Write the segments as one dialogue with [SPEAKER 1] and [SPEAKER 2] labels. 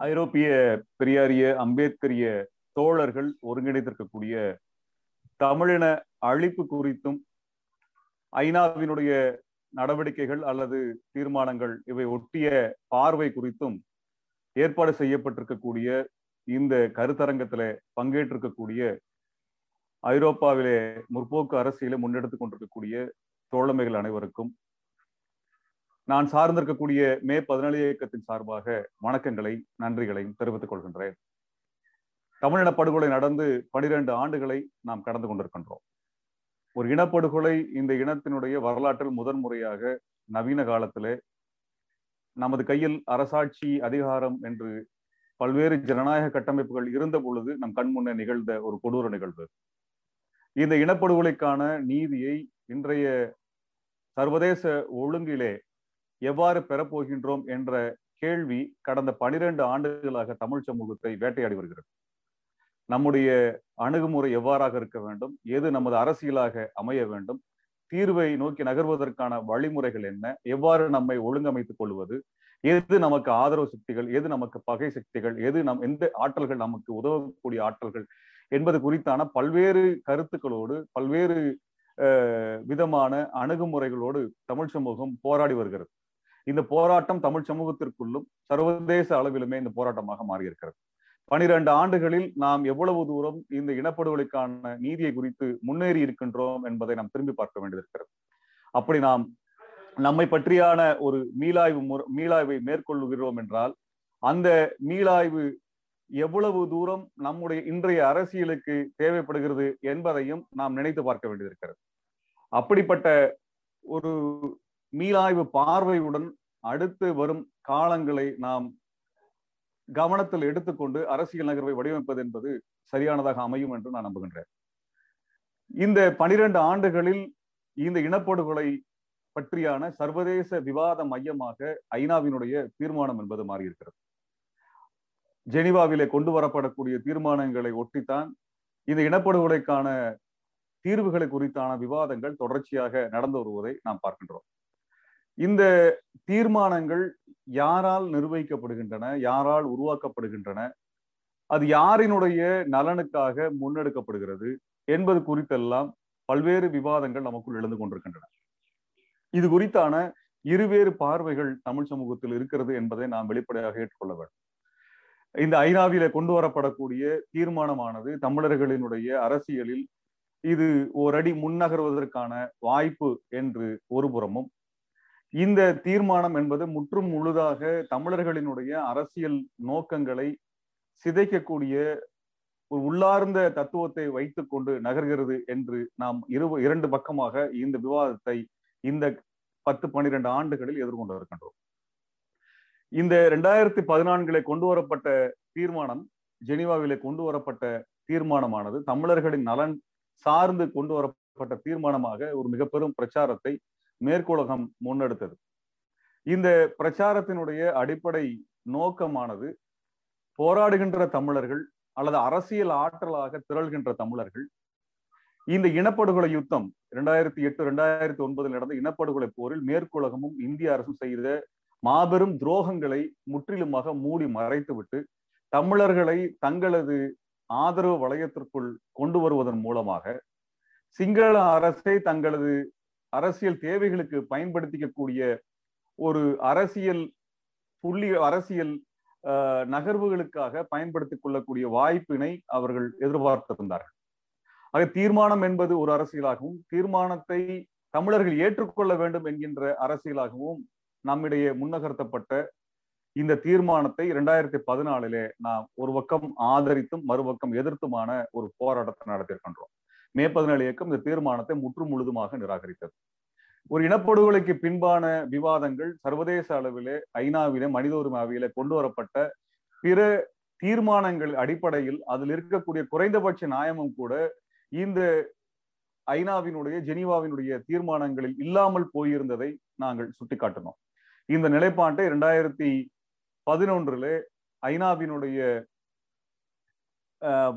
[SPEAKER 1] ஐரோப்பிய பெரியாரிய அம்பேத்கரிய தோழர்கள் ஒருங்கிணைத்திருக்கக்கூடிய தமிழின அழிப்பு குறித்தும் ஐநாவினுடைய நடவடிக்கைகள் அல்லது தீர்மானங்கள் இவை ஒட்டிய பார்வை குறித்தும் ஏற்பாடு செய்யப்பட்டிருக்கக்கூடிய இந்த கருத்தரங்கத்தில பங்கேற்றிருக்கக்கூடிய ஐரோப்பாவிலே முற்போக்கு அரசியலை முன்னெடுத்துக் கொண்டிருக்கக்கூடிய தோழமைகள் அனைவருக்கும் நான் சார்ந்திருக்கக்கூடிய மே பதினேழு இயக்கத்தின் சார்பாக வணக்கங்களை நன்றிகளையும் தெரிவித்துக் கொள்கின்றேன். தமிழின படுகொலை நடந்து பனிரெண்டு ஆண்டுகளை நாம் கடந்து கொண்டிருக்கின்றோம். ஒரு இனப்படுகொலை இந்த இனத்தினுடைய வரலாற்றில் முதன்முறையாக நவீன காலத்திலே நமது கையில் அரசாட்சி அதிகாரம் என்று பல்வேறு ஜனநாயக கட்டமைப்புகள் இருந்த பொழுது நம் கண் முன்னே நிகழ்ந்த ஒரு கொடூர நிகழ்வு. இந்த இனப்படுகொலைக்கான நீதியை இன்றைய சர்வதேச ஒழுங்கிலே எவ்வாறு பெறப்போகின்றோம் என்ற கேள்வி கடந்த பனிரெண்டு ஆண்டுகளாக தமிழ் சமூகத்தை வேட்டையாடி வருகிறது. நம்முடைய அணுகுமுறை எவ்வாறாக இருக்க வேண்டும்? எது நமது அரசியலாக அமைய வேண்டும்? தீர்வை நோக்கி நகர்வதற்கான வழிமுறைகள் என்ன? எவ்வாறு நம்மை ஒழுங்கமைத்துக் கொள்வது? எது நமக்கு ஆதரவு சக்திகள்? எது நமக்கு பகை சக்திகள்? எது நம் எந்த ஆற்றல்கள் நமக்கு உதவக்கூடிய ஆற்றல்கள்? என்பது குறித்தான பல்வேறு கருத்துக்களோடு பல்வேறு விதமான அணுகுமுறைகளோடு தமிழ் சமூகம் போராடி வருகிறது. இந்த போராட்டம் தமிழ் சமூகத்திற்குள்ளும் சர்வதேச அளவிலுமே இந்த போராட்டமாக மாறியிருக்கிறது. பனிரெண்டு ஆண்டுகளில் நாம் எவ்வளவு தூரம் இந்த இனப்படுகொலைக்கான நீதியை குறித்து முன்னேறி இருக்கின்றோம் என்பதை நாம் திரும்பி பார்க்க வேண்டியிருக்கிறது. அப்படி நாம் நம்மை பற்றியான ஒரு மீளாய்வு மீளாய்வை மேற்கொள்ளுகிறோம் என்றால் அந்த மீளாய்வு எவ்வளவு தூரம் நம்முடைய இன்றைய அரசியலுக்கு தேவைப்படுகிறது என்பதையும் நாம் நினைத்து பார்க்க வேண்டியிருக்கிறது. அப்படிப்பட்ட ஒரு மீளாய்வு பார்வையுடன் அடுத்து வரும் காலங்களை நாம் கவனத்தில் எடுத்துக்கொண்டு அரசியல் நகர்வை வடிவமைப்பது என்பது சரியானதாக அமையும் என்று நான் நம்புகின்றேன். இந்த பனிரெண்டு ஆண்டுகளில் இந்த இனப்படுகொலை பற்றியான சர்வதேச விவாத மையமாக ஐநாவினுடைய தீர்மானம் என்பது மாறியிருக்கிறது. ஜெனிவாவிலே கொண்டு வரப்படக்கூடிய தீர்மானங்களை ஒட்டித்தான் இந்த இனப்படுகொலைக்கான தீர்வுகளை குறித்தான விவாதங்கள் தொடர்ச்சியாக நடந்து வருவதை நாம் பார்க்கின்றோம். இந்த தீர்மானங்கள் யாரால் நிர்வகிக்கப்படுகின்றன யாரால் உருவாக்கப்படுகின்றன அது யாரினுடைய நலனுக்காக முன்னெடுக்கப்படுகிறது என்பது குறித்தெல்லாம் பல்வேறு விவாதங்கள் நமக்குள் எழுந்து கொண்டிருக்கின்றன. இது குறித்தான இருவேறு பார்வைகள் தமிழ் சமூகத்தில் இருக்கிறது என்பதை நாம் வெளிப்படையாக ஏற்றுக்கொள்ள வேண்டும். இந்த ஐநாவில கொண்டு வரப்படக்கூடிய தீர்மானமானது தமிழர்களினுடைய அரசியலில் இது ஓரடி முன்னகர்வதற்கான வாய்ப்பு என்று ஒரு புறமும் இந்த தீர்மானம் என்பது முற்றும் முழுதாக தமிழர்களினுடைய அரசியல் நோக்கங்களை சிதைக்கக்கூடிய ஒரு உள்ளார்ந்த தத்துவத்தை வைத்து கொண்டு நகர்கிறது என்று நாம் இரு இரண்டு பக்கமாக இந்த விவாதத்தை இந்த பத்து பன்னிரண்டு ஆண்டுகளில் எதிர்கொண்டு இருக்கின்றோம் இந்த ரெண்டாயிரத்தி பதினான்கிலே கொண்டு வரப்பட்ட தீர்மானம் ஜெனிவாவிலே கொண்டு வரப்பட்ட தீர்மானமானது தமிழர்களின் நலன் சார்ந்து கொண்டு வரப்பட்ட தீர்மானமாக ஒரு மிக பெரும் பிரச்சாரத்தை மேற்குலகம் முன்னெடுத்தது. இந்த பிரச்சாரத்தினுடைய அடிப்படை நோக்கமானது போராடுகின்ற தமிழர்கள் அல்லது அரசியல் ஆற்றலாக திரள்கின்ற தமிழர்கள் இந்த இனப்படுகொலை யுத்தம் இரண்டாயிரத்தி எட்டு ரெண்டாயிரத்தி ஒன்பதில் நடந்த இனப்படுகொலை போரில் மேற்குலகமும் இந்திய அரசும் செய்த மாபெரும் துரோகங்களை முற்றிலுமாக மூடி மறைத்துவிட்டு தமிழர்களை தங்களது ஆதரவு வளையத்திற்குள் கொண்டு வருவதன் மூலமாக சிங்கள அரசை தங்களது அரசியல் தேவைகளுக்கு பயன்படுத்திக்கக்கூடிய ஒரு அரசியல் புள்ளி அரசியல் நகர்வுகளுக்காக பயன்படுத்திக் கொள்ளக்கூடிய வாய்ப்பினை அவர்கள் எதிர்பார்த்திருந்தார்கள் ஆக தீர்மானம் என்பது ஒரு அரசியலாகவும் தீர்மானத்தை தமிழர்கள் ஏற்றுக்கொள்ள வேண்டும் என்கின்ற அரசியலாகவும் நம்மிடையே முன்னகர்த்தப்பட்ட இந்த தீர்மானத்தை இரண்டாயிரத்தி பதினாலிலே நாம் ஒரு பக்கம் ஆதரித்தும் மறுபக்கம் எதிர்த்துமான ஒரு போராட்டத்தை நடத்தியிருக்கின்றோம். மே பதினேழு இயக்கம் இந்த தீர்மானத்தை முற்று முழுதுமாக நிராகரித்தது. ஒரு இனப்படுகொலைக்கு பின்பான விவாதங்கள் சர்வதேச அளவிலே ஐநாவிலே மனித உரிமை அவையிலே கொண்டு வரப்பட்ட பிற தீர்மானங்கள் அடிப்படையில் அதில் இருக்கக்கூடிய குறைந்தபட்ச நியாயமும் கூட இந்த ஐநாவினுடைய ஜெனீவாவினுடைய தீர்மானங்களில் இல்லாமல் போயிருந்ததை நாங்கள் சுட்டிக்காட்டினோம். இந்த நிலைப்பாட்டை இரண்டாயிரத்தி பதினொன்றுல ஐநாவினுடைய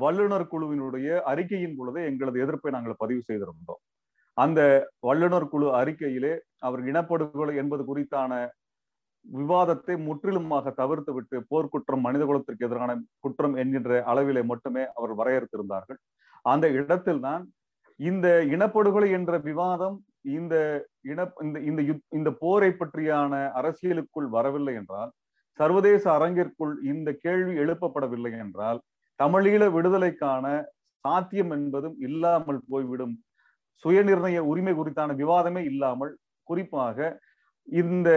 [SPEAKER 1] வல்லுநர் குழுவினுடைய அறிக்கையின் பொழுது எங்களது எதிர்ப்பை நாங்கள் பதிவு செய்திருந்தோம். அந்த வல்லுநர் குழு அறிக்கையிலே அவர் இனப்படுகொலை என்பது குறித்தான விவாதத்தை முற்றிலுமாக தவிர்த்து விட்டு போர்க்குற்றம் மனித குலத்திற்கு எதிரான குற்றம் என்கின்ற அளவிலே மட்டுமே அவர் வரையறுத்திருந்தார்கள். அந்த இடத்தில்தான் இந்த இனப்படுகொலை என்ற விவாதம் இந்த இன இந்த இந்த இந்த போரை பற்றியான அரசியலுக்குள் வரவில்லை என்றால் சர்வதேச அரங்கிற்குள் இந்த கேள்வி எழுப்பப்படவில்லை என்றால் தமிழீழ விடுதலைக்கான சாத்தியம் என்பதும் இல்லாமல் போய்விடும். சுயநிர்ணய உரிமை குறித்தான விவாதமே இல்லாமல் குறிப்பாக இந்த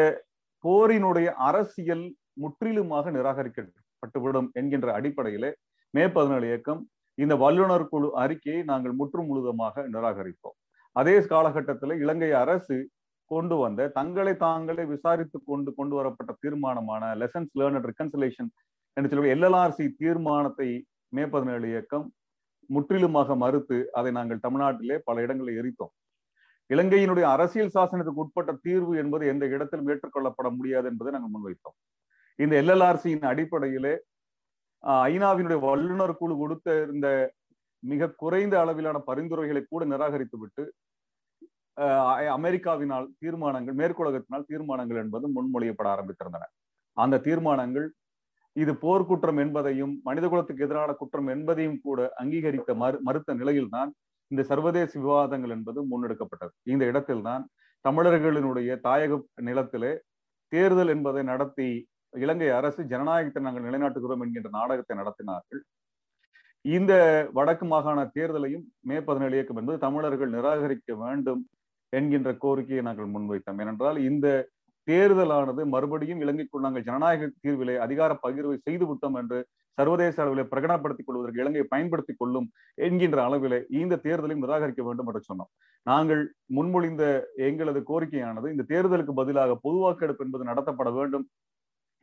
[SPEAKER 1] போரினுடைய அரசியல் முற்றிலுமாக நிராகரிக்கப்பட்டுவிடும் என்கின்ற அடிப்படையிலே மே பதினேழு இயக்கம் இந்த வல்லுநர் குழு அறிக்கையை நாங்கள் முற்று முழுதமாக நிராகரிப்போம். அதே காலகட்டத்தில் இலங்கை அரசு கொண்டு வந்த தங்களை தாங்களே விசாரித்து கொண்டு கொண்டு வரப்பட்ட தீர்மானமான லெசன்ஸ் லேர்ன் ரிகன்சிலேஷன் என்று சொல்லி எல்எல்ஆர்சி தீர்மானத்தை மே பதினேழு இயக்கம் முற்றிலுமாக மறுத்து அதை நாங்கள் தமிழ்நாட்டிலே பல இடங்களில் எரித்தோம். இலங்கையினுடைய அரசியல் சாசனத்துக்கு உட்பட்ட தீர்வு என்பது எந்த இடத்திலும் ஏற்றுக்கொள்ளப்பட முடியாது என்பதை நாங்கள் முன்வைத்தோம். இந்த எல்எல்ஆர்சியின் அடிப்படையிலே ஐநாவினுடைய வல்லுநர் குழு கொடுத்த இந்த மிக குறைந்த அளவிலான பரிந்துரைகளை கூட நிராகரித்து விட்டு அமெரிக்காவினால் தீர்மானங்கள் மேற்குலகத்தினால் தீர்மானங்கள் என்பது முன்மொழியப்பட ஆரம்பித்திருந்தன. அந்த தீர்மானங்கள் இது போர்க்குற்றம் என்பதையும் மனித குலத்துக்கு எதிரான குற்றம் என்பதையும் கூட அங்கீகரித்த மறு மறுத்த நிலையில்தான் இந்த சர்வதேச விவாதங்கள் என்பது முன்னெடுக்கப்பட்டது. இந்த இடத்தில்தான் தமிழர்களினுடைய தாயக நிலத்திலே தேர்தல் என்பதை நடத்தி இலங்கை அரசு ஜனநாயகத்தை நாங்கள் நிலைநாட்டுகிறோம் என்கின்ற நாடகத்தை நடத்தினார்கள். இந்த வடக்கு மாகாண தேர்தலையும் மே பதினேழு இயக்கம் என்பது தமிழர்கள் நிராகரிக்க வேண்டும் என்கின்ற கோரிக்கையை நாங்கள் முன்வைத்தோம். ஏனென்றால் இந்த தேர்தலானது மறுபடியும் இலங்கைக்குள் நாங்கள் ஜனநாயக தீர்விலே அதிகார பகிர்வை செய்து விட்டோம் என்று சர்வதேச அளவிலே பிரகடனப்படுத்திக் கொள்வதற்கு இலங்கையை பயன்படுத்திக் கொள்ளும் என்கின்ற அளவிலே இந்த தேர்தலையும் நிராகரிக்க வேண்டும் என்று சொன்னோம். நாங்கள் முன்மொழிந்த எங்களது கோரிக்கையானது இந்த தேர்தலுக்கு பதிலாக பொதுவாக்கெடுப்பு என்பது நடத்தப்பட வேண்டும்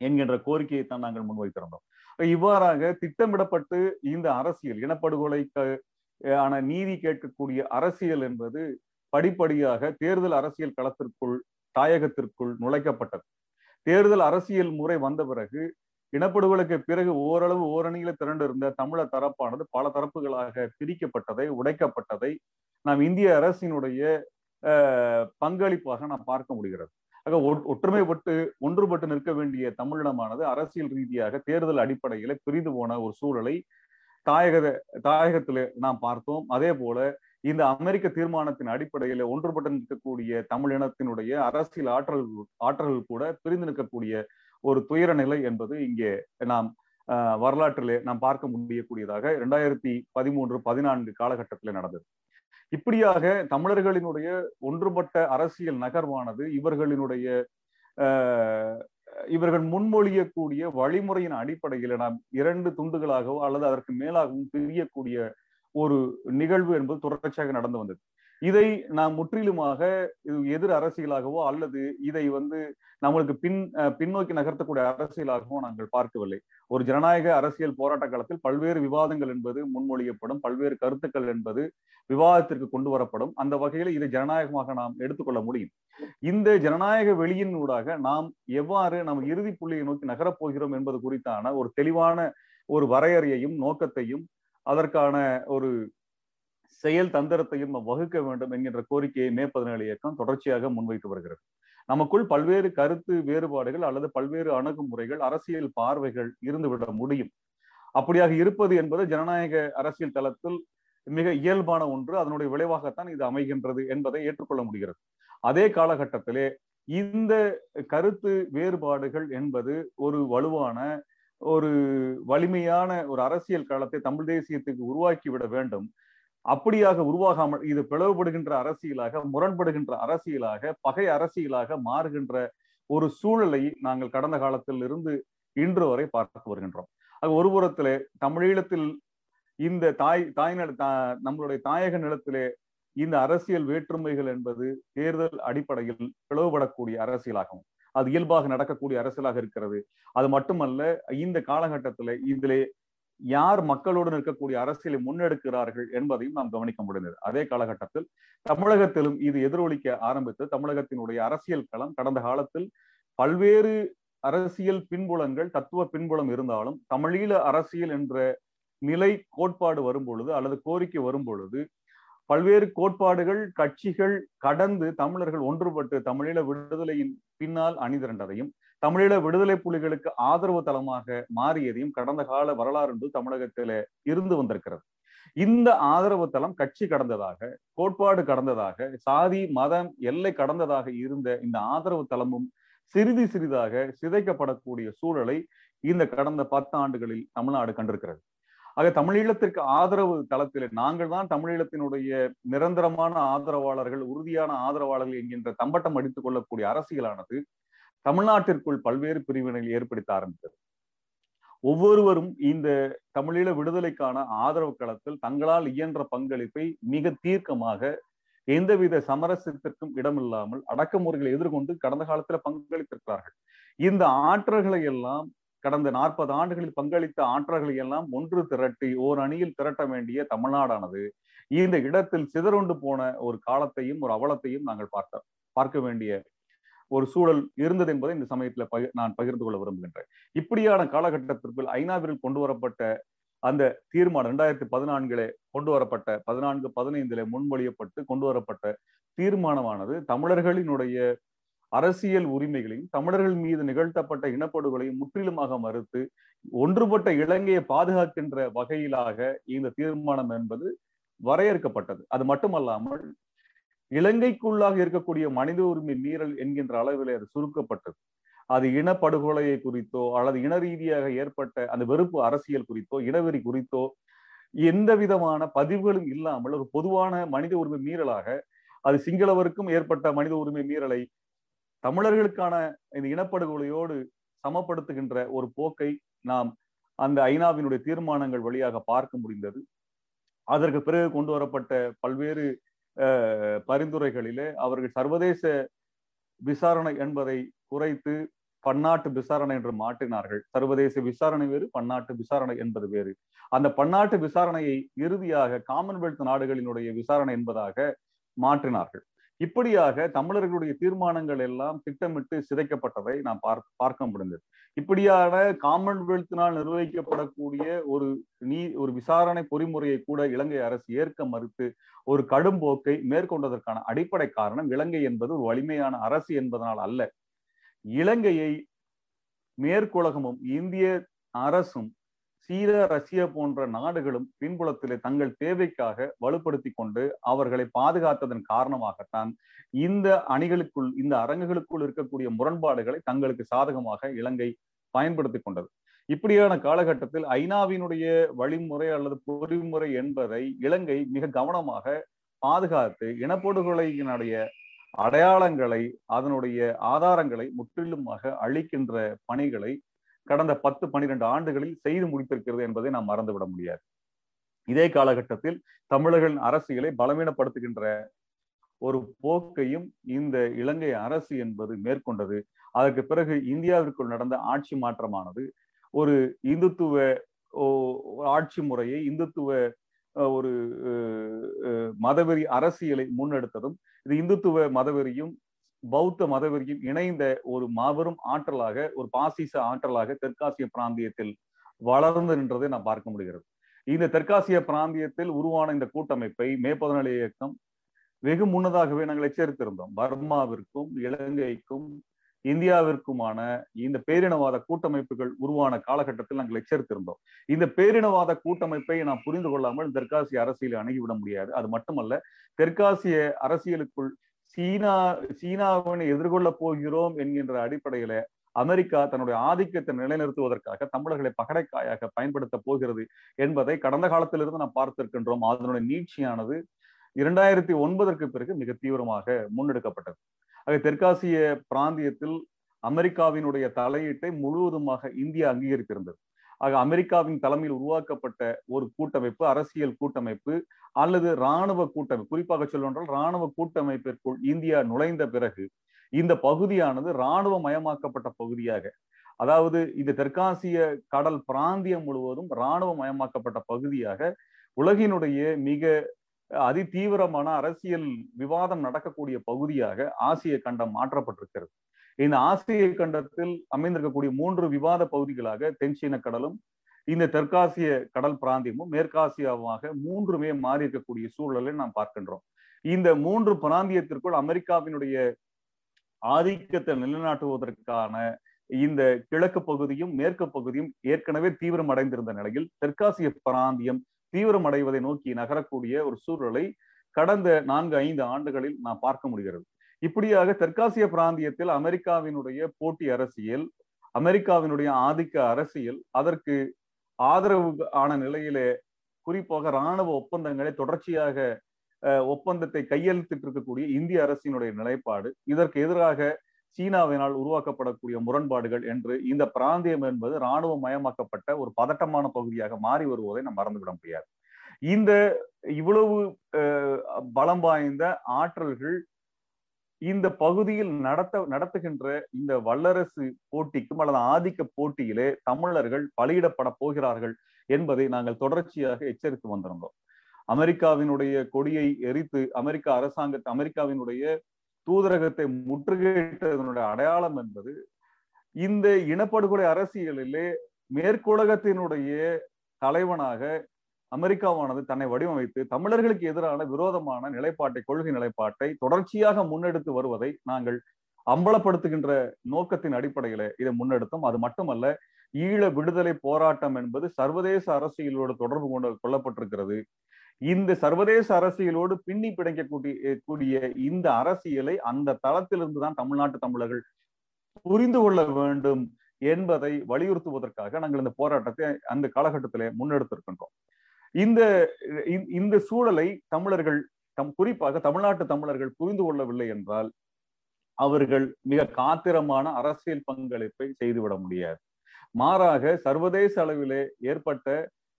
[SPEAKER 1] என்கின்ற கோரிக்கையை தான் நாங்கள் முன்வைத்திருந்தோம். இவ்வாறாக திட்டமிடப்பட்டு இந்த அரசியல் இனப்படுகொலைக்கு ஆன நீதி கேட்கக்கூடிய அரசியல் என்பது படிப்படியாக தேர்தல் அரசியல் களத்திற்குள் தாயகத்திற்குள் நுழைக்கப்பட்டது. தேர்தல் அரசியல் முறை வந்த பிறகு இனப்படுகொலைக்கு பிறகு ஓரளவு ஓரணியில திரண்டு இருந்த தமிழர் தரப்பானது பல தரப்புகளாக பிரிக்கப்பட்டதை உடைக்கப்பட்டதை நாம் இந்திய அரசினுடைய பங்களிப்பாக நாம் பார்க்க முடிகிறது. ஆக ஒற்றுமைப்பட்டு ஒன்றுபட்டு நிற்க வேண்டிய தமிழினமானது அரசியல் ரீதியாக தேர்தல் அடிப்படையில பிரிந்து போன ஒரு சூழலை தாயக தாயகத்திலே நாம் பார்த்தோம். அதே போல இந்த அமெரிக்க தீர்மானத்தின் அடிப்படையில ஒன்றுபட்டு நிற்கக்கூடிய தமிழினத்தினுடைய அரசியல் ஆற்றல் ஆற்றல்கள் கூட பிரிந்து நிற்கக்கூடிய ஒரு துயர நிலை என்பது இங்கே நாம் வரலாற்றிலே நாம் பார்க்க முடியக்கூடியதாக இரண்டாயிரத்தி பதிமூன்று பதினான்கு காலகட்டத்தில் நடந்தது. இப்படியாக தமிழர்களினுடைய ஒன்றுபட்ட அரசியல் நகர்வானது இவர்களினுடைய இவர்கள் முன்மொழியக்கூடிய வழிமுறையின் அடிப்படையில் நாம் இரண்டு துண்டுகளாகவோ அல்லது அதற்கு மேலாகவும் பிரியக்கூடிய ஒரு நிகழ்வு என்பது தொடர்ச்சியாக நடந்து வந்தது. இதை நாம் முற்றிலுமாக எதிர் அரசியலாகவோ அல்லது இதை வந்து நம்மளுக்கு பின் பின்னோக்கி நகர்த்தக்கூடிய அரசியலாகவோ நாங்கள் பார்க்கவில்லை. ஒரு ஜனநாயக அரசியல் போராட்ட காலத்தில் பல்வேறு விவாதங்கள் என்பது முன்மொழியப்படும் பல்வேறு கருத்துக்கள் என்பது விவாதத்திற்கு கொண்டு வரப்படும். அந்த வகையில் இதை ஜனநாயகமாக நாம் எடுத்துக்கொள்ள முடியும். இந்த ஜனநாயக வெளியினூடாக நாம் எவ்வாறு நம் இறுதி புள்ளியை நோக்கி நகரப் போகிறோம் என்பது குறித்தான ஒரு தெளிவான ஒரு வரையறையையும் நோக்கத்தையும் அதற்கான ஒரு செயல் தந்திரத்தையும் வகுக்க வேண்டும் என்கின்ற கோரிக்கையை மே பதினேழு இயக்கம் தொடர்ச்சியாக முன்வைத்து வருகிறது. நமக்குள் பல்வேறு கருத்து வேறுபாடுகள் அல்லது பல்வேறு அணுகுமுறைகள் அரசியல் பார்வைகள் இருந்துவிட முடியும். அப்படியாக இருப்பது என்பது ஜனநாயக அரசியல் தளத்தில் மிக இயல்பான ஒன்று. அதனுடைய விளைவாகத்தான் இது அமைகின்றது என்பதை ஏற்றுக்கொள்ள முடிகிறது. அதே காலகட்டத்திலே இந்த கருத்து வேறுபாடுகள் என்பது ஒரு வலுவான ஒரு வலிமையான ஒரு அரசியல் களத்தை தமிழ் தேசியத்துக்கு உருவாக்கி விட வேண்டும். அப்படியாக உருவாகாமல் இது பிளவுபடுகின்ற அரசியலாக முரண்படுகின்ற அரசியலாக பகை அரசியலாக மாறுகின்ற ஒரு சூழலை நாங்கள் கடந்த காலத்தில் இருந்து இன்று வரை பார்த்து வருகின்றோம். அது ஒரு புறத்திலே தமிழீழத்தில் இந்த தாய் தாய் நம்மளுடைய தாயக நிலத்திலே இந்த அரசியல் வேற்றுமைகள் என்பது தேர்தல் அடிப்படையில் பிளவுபடக்கூடிய அரசியலாகவும் அது இயல்பாக நடக்கக்கூடிய அரசியலாக இருக்கிறது. அது மட்டுமல்ல இந்த காலகட்டத்தில் இதிலே யார் மக்களோடு இருக்கக்கூடிய அரசியலை முன்னெடுக்கிறார்கள் என்பதையும் நாம் கவனிக்க முடிந்தது. அதே காலகட்டத்தில் தமிழகத்திலும் இது எதிரொலிக்க ஆரம்பித்து தமிழகத்தினுடைய அரசியல் களம் கடந்த காலத்தில் பல்வேறு அரசியல் பின்புலங்கள் தத்துவ பின்புலம் இருந்தாலும் தமிழீழ அரசியல் என்ற நிலை கோட்பாடு வரும் பொழுது அல்லது கோரிக்கை வரும் பொழுது பல்வேறு கோட்பாடுகள் கட்சிகள் கடந்து தமிழர்கள் ஒன்றுபட்டு தமிழீழ விடுதலையின் பின்னால் அணிதிரண்டதையும் தமிழீழ விடுதலை புலிகளுக்கு ஆதரவு தளமாக மாறியதையும் கடந்த கால வரலாறு என்று தமிழகத்தில இருந்து வந்திருக்கிறது. இந்த ஆதரவு தளம் கட்சி கடந்ததாக கோட்பாடு கடந்ததாக சாதி மதம் எல்லை கடந்ததாக இருந்த இந்த ஆதரவு தளமும் சிறிது சிறிதாக சிதைக்கப்படக்கூடிய சூழலை இந்த கடந்த பத்து ஆண்டுகளில் தமிழ்நாடு கண்டிருக்கிறது. ஆக தமிழீழத்திற்கு ஆதரவு தளத்தில் நாங்கள் தான் தமிழீழத்தினுடைய நிரந்தரமான ஆதரவாளர்கள் உறுதியான ஆதரவாளர்கள் என்கின்ற தம்பட்டம் அடித்துக் கொள்ளக்கூடிய அரசியலானது தமிழ்நாட்டிற்குள் பல்வேறு பிரிவினைகள் ஏற்படுத்த ஆரம்பித்தது. ஒவ்வொருவரும் இந்த தமிழீழ விடுதலைக்கான ஆதரவு களத்தில் தங்களால் இயன்ற பங்களிப்பை மிக தீர்க்கமாக எந்தவித சமரசத்திற்கும் இடமில்லாமல் அடக்குமுறைகளை எதிர்கொண்டு கடந்த காலத்துல பங்களித்திருக்கிறார்கள். இந்த ஆற்றல்களை எல்லாம் கடந்த நாற்பது ஆண்டுகளில் பங்களித்த ஆற்றல்களை எல்லாம் ஒன்று திரட்டி ஓர் அணியில் திரட்ட வேண்டிய தமிழ்நாடானது. இந்த இடத்தில் சிதறுண்டு போன ஒரு காலத்தையும் ஒரு அவலத்தையும் நாங்கள் பார்க்க பார்க்க வேண்டிய ஒரு சூழல் இருந்தது என்பதை இந்த சமயத்தில் பகி நான் பகிர்ந்து கொள்ள விரும்புகின்றேன். இப்படியான காலகட்டத்திற்குள் ஐநாவில் கொண்டு வரப்பட்ட அந்த தீர்மானம் இரண்டாயிரத்தி பதினான்கிலே கொண்டு வரப்பட்ட பதினான்கு பதினைந்திலே முன்மொழியப்பட்டு கொண்டு வரப்பட்ட தீர்மானமானது தமிழர்களினுடைய அரசியல் உரிமைகளையும் தமிழர்கள் மீது நிகழ்த்தப்பட்ட இனப்படுகொலையும் முற்றிலுமாக மறுத்து ஒன்றுபட்ட இலங்கையை பாதுகாக்கின்ற வகையிலாக இந்த தீர்மானம் என்பது வரையறுக்கப்பட்டது. அது மட்டுமல்லாமல் இலங்கைக்குள்ளாக இருக்கக்கூடிய மனித உரிமை மீறல் என்கின்ற அளவில் அது சுருக்கப்பட்டது. அது இனப்படுகொலையை குறித்தோ அல்லது இன ரீதியாக ஏற்பட்ட அந்த வெறுப்பு அரசியல் குறித்தோ இனவெறி குறித்தோ எந்த விதமான பதிவுகளும் இல்லாமல் ஒரு பொதுவான மனித உரிமை மீறலாக அது சிங்களவருக்கும் ஏற்பட்ட மனித உரிமை மீறலை தமிழர்களுக்கான இந்த இனப்படுகொலையோடு சமப்படுத்துகின்ற ஒரு போக்கை நாம் அந்த ஐநாவினுடைய தீர்மானங்கள் வழியாக பார்க்க முடிந்தது. அதற்கு பிறகு கொண்டு வரப்பட்ட பல்வேறு பரிந்துரைகளிலே அவர்கள் சர்வதேச விசாரணை என்பதை குறைத்து பன்னாட்டு விசாரணை என்று மாற்றினார்கள். சர்வதேச விசாரணை வேறு பன்னாட்டு விசாரணை என்பது வேறு. அந்த பன்னாட்டு விசாரணையை இறுதியாக காமன்வெல்த் நாடுகளினுடைய விசாரணை என்பதாக மாற்றினார்கள். இப்படியாக தமிழர்களுடைய தீர்மானங்கள் எல்லாம் திட்டமிட்டு சிதைக்கப்பட்டதை நாம் பார்க்க பார்க்க முடிந்தது. இப்படியான காமன்வெல்த்தினால் நிர்வகிக்கப்படக்கூடிய ஒரு நீ ஒரு விசாரணை பொறிமுறையை கூட இலங்கை அரசு ஏற்க மறுத்து ஒரு கடும் போக்கை மேற்கொண்டதற்கான அடிப்படை காரணம் இலங்கை என்பது ஒரு வலிமையான அரசு என்பதனால் அல்ல. இலங்கையை மேற்குலகமும் இந்திய அரசும் சீர ரஷ்யா போன்ற நாடுகளும் பின்புலத்திலே தங்கள் தேவைக்காக வலுப்படுத்தி கொண்டு அவர்களை பாதுகாத்ததன் காரணமாகத்தான் இந்த அணிகளுக்குள் இந்த அரங்குகளுக்குள் இருக்கக்கூடிய முரண்பாடுகளை தங்களுக்கு சாதகமாக இலங்கை பயன்படுத்தி கொண்டது. இப்படியான காலகட்டத்தில் ஐநாவினுடைய வழிமுறை அல்லது பொறிமுறை என்பதை இலங்கை மிக கவனமாக பாதுகாத்து இனப்படுகொலையினுடைய அடையாளங்களை அதனுடைய ஆதாரங்களை முற்றிலுமாக அழிக்கின்ற பணிகளை கடந்த பத்து பன்னிரெண்டு ஆண்டுகளில் செய்து முடித்திருக்கிறது என்பதை நாம் மறந்துவிட முடியாது. இதே காலகட்டத்தில் தமிழர்களின் அரசியலை பலவீனப்படுத்துகின்ற ஒரு போக்கையும் இந்த இலங்கை அரசு என்பது மேற்கொண்டது. அதற்கு பிறகு இந்தியாவிற்குள் நடந்த ஆட்சி மாற்றமானது ஒரு இந்துத்துவ ஆட்சி முறையை இந்துத்துவ ஒரு மதவெறி அரசியலை முன்னெடுத்ததும் இது இந்துத்துவ மதவெறியும் பௌத்த மதவெறியும் இணைந்த ஒரு மாபெரும் ஆற்றலாக ஒரு பாசிச ஆற்றலாக தெற்காசிய பிராந்தியத்தில் வளர்ந்து நின்றதை நாம் பார்க்க முடிகிறது. இந்த தெற்காசிய பிராந்தியத்தில் உருவான இந்த கூட்டமைப்பை மே பதினேழு இயக்கம் வெகு முன்னதாகவே நாங்கள் எச்சரித்திருந்தோம். பர்மாவிற்கும் இலங்கைக்கும் இந்தியாவிற்குமான இந்த பேரினவாத கூட்டமைப்புகள் உருவான காலகட்டத்தில் நாங்கள் எச்சரித்திருந்தோம். இந்த பேரினவாத கூட்டமைப்பை நாம் புரிந்து கொள்ளாமல் தெற்காசிய அரசியலை அணுகிவிட முடியாது. அது மட்டுமல்ல தெற்காசிய அரசியலுக்குள் சீனா சீனாவினை எதிர்கொள்ள போகிறோம் என்கின்ற அடிப்படையில அமெரிக்கா தன்னுடைய ஆதிக்கத்தை நிலைநிறுத்துவதற்காக தமிழர்களை பகடைக்காயாக பயன்படுத்த போகிறது என்பதை கடந்த காலத்திலிருந்து நாம் பார்த்திருக்கின்றோம். அதனுடைய நீட்சியானது இரண்டாயிரத்தி ஒன்பதற்கு பிறகு மிக தீவிரமாக முன்னெடுக்கப்பட்டது. ஆக தெற்காசிய பிராந்தியத்தில் அமெரிக்காவினுடைய தலையீட்டை முழுவதுமாக இந்தியா அங்கீகரித்திருந்தது. ஆக அமெரிக்காவின் தலைமையில் உருவாக்கப்பட்ட ஒரு கூட்டமைப்பு அரசியல் கூட்டமைப்பு அல்லது இராணுவ கூட்டமைப்பு. குறிப்பாக சொல்லொன்றால் இராணுவ கூட்டமைப்பிற்குள் இந்தியா நுழைந்த பிறகு இந்த பகுதியானது இராணுவ மயமாக்கப்பட்ட பகுதியாக அதாவது இந்த தெற்காசிய கடல் பிராந்தியம் முழுவதும் இராணுவ மயமாக்கப்பட்ட பகுதியாக உலகினுடைய மிக அதிதீவிரமான அரசியல் விவாதம் நடக்கக்கூடிய பகுதியாக ஆசிய கண்டம் மாற்றப்பட்டிருக்கிறது. இந்த ஆசிய கண்டத்தில் அமைந்திருக்கக்கூடிய மூன்று விவாத பகுதிகளாக தென்சீன கடலும் இந்த தெற்காசிய கடல் பிராந்தியமும் மேற்காசியாவாக மூன்றுமே மாறி இருக்கக்கூடிய சூழலை நாம் பார்க்கின்றோம். இந்த மூன்று பிராந்தியத்திற்குள் அமெரிக்காவினுடைய ஆதிக்கத்தை நிலைநாட்டுவதற்கான இந்த கிழக்கு பகுதியும் மேற்கு பகுதியும் ஏற்கனவே தீவிரம் அடைந்திருந்த நிலையில் தெற்காசிய பிராந்தியம் தீவிரம் அடைவதை நோக்கி நகரக்கூடிய ஒரு சூழலை கடந்த நான்கு ஐந்து ஆண்டுகளில் நாம் பார்க்க முடிகிறது. இப்படியாக தெற்காசிய பிராந்தியத்தில் அமெரிக்காவினுடைய போட்டி அரசியல் அமெரிக்காவினுடைய ஆதிக்க அரசியல் அதற்கு ஆதரவு ஆன நிலையிலே குறிப்பாக இராணுவ ஒப்பந்தங்களை தொடர்ச்சியாக ஒப்பந்தத்தை கையெழுத்திட்டு இருக்கக்கூடிய இந்திய அரசினுடைய நிலைப்பாடு இதற்கு எதிராக சீனாவினால் உருவாக்கப்படக்கூடிய முரண்பாடுகள் என்று இந்த பிராந்தியம் என்பது இராணுவ மயமாக்கப்பட்ட ஒரு பதட்டமான பகுதியாக மாறி வருவதை நாம் மறந்துவிட முடியாது. இந்த இவ்வளவு பலம் வாய்ந்த ஆற்றல்கள் இந்த பகுதியில் நடத்த நடத்துகின்ற இந்த வல்லரசு போட்டிக்கும் அல்லது ஆதிக்க போட்டியிலே தமிழர்கள் பலியிடப்பட போகிறார்கள் என்பதை நாங்கள் தொடர்ச்சியாக எச்சரித்து வந்திருந்தோம். அமெரிக்காவினுடைய கொடியை எரித்து அமெரிக்க அரசாங்கத்தை அமெரிக்காவினுடைய தூதரகத்தை முற்றுகையிட்டதனுடைய அடையாளம் என்பது இந்த இனப்படுகொலை அரசியலிலே மேற்குலகத்தினுடைய தலைவனாக அமெரிக்காவானது தன்னை வடிவமைத்து தமிழர்களுக்கு எதிரான விரோதமான நிலைப்பாட்டை கொள்கை நிலைப்பாட்டை தொடர்ச்சியாக முன்னெடுத்து வருவதை நாங்கள் அம்பலப்படுத்துகின்ற நோக்கத்தின் அடிப்படையில இதை முன்னெடுத்தோம். அது மட்டுமல்ல ஈழ விடுதலை போராட்டம் என்பது சர்வதேச அரசியலோடு தொடர்பு கொண்டு கொள்ளப்பட்டிருக்கிறது. இந்த சர்வதேச அரசியலோடு பின்னி பிணைக்கக்கூடிய கூடிய இந்த அரசியலை அந்த தளத்திலிருந்து தான் தமிழ்நாட்டு தமிழர்கள் புரிந்து கொள்ள வேண்டும் என்பதை வலியுறுத்துவதற்காக நாங்கள் இந்த போராட்டத்தை அந்த காலகட்டத்திலே முன்னெடுத்திருக்கின்றோம். இந்த இந்த சூழலை தமிழர்கள் தம் குறிப்பாக தமிழ்நாட்டு தமிழர்கள் புரிந்து கொள்ளவில்லை என்றால் அவர்கள் மிக காத்திரமான அரசியல் பங்களிப்பை செய்துவிட முடியாது. மாறாக சர்வதேச அளவிலே ஏற்பட்ட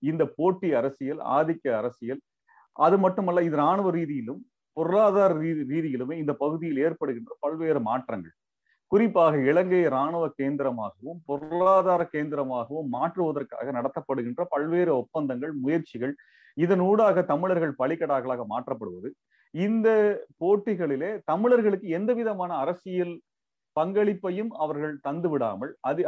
[SPEAKER 1] இந்த போட்டி அரசியல் ஆதிக்க அரசியல் அது மட்டுமல்ல இது இராணுவ ரீதியிலும் பொருளாதார ரீதி ரீதியிலுமே இந்த பகுதியில் ஏற்படுகின்ற பல்வேறு மாற்றங்கள். குறிப்பாக இலங்கை இராணுவ கேந்திரமாகவும் பொருளாதார கேந்திரமாகவும் மாற்றுவதற்காக நடத்தப்படுகின்ற பல்வேறு ஒப்பந்தங்கள் முயற்சிகள் இதனூடாக தமிழர்கள் பலிக்கடாக்களாக மாற்றப்படுவது. இந்த போட்டிகளிலே தமிழர்களுக்கு எந்த விதமான அரசியல் பங்களிப்பையும் அவர்கள் தந்து விடாமல் அது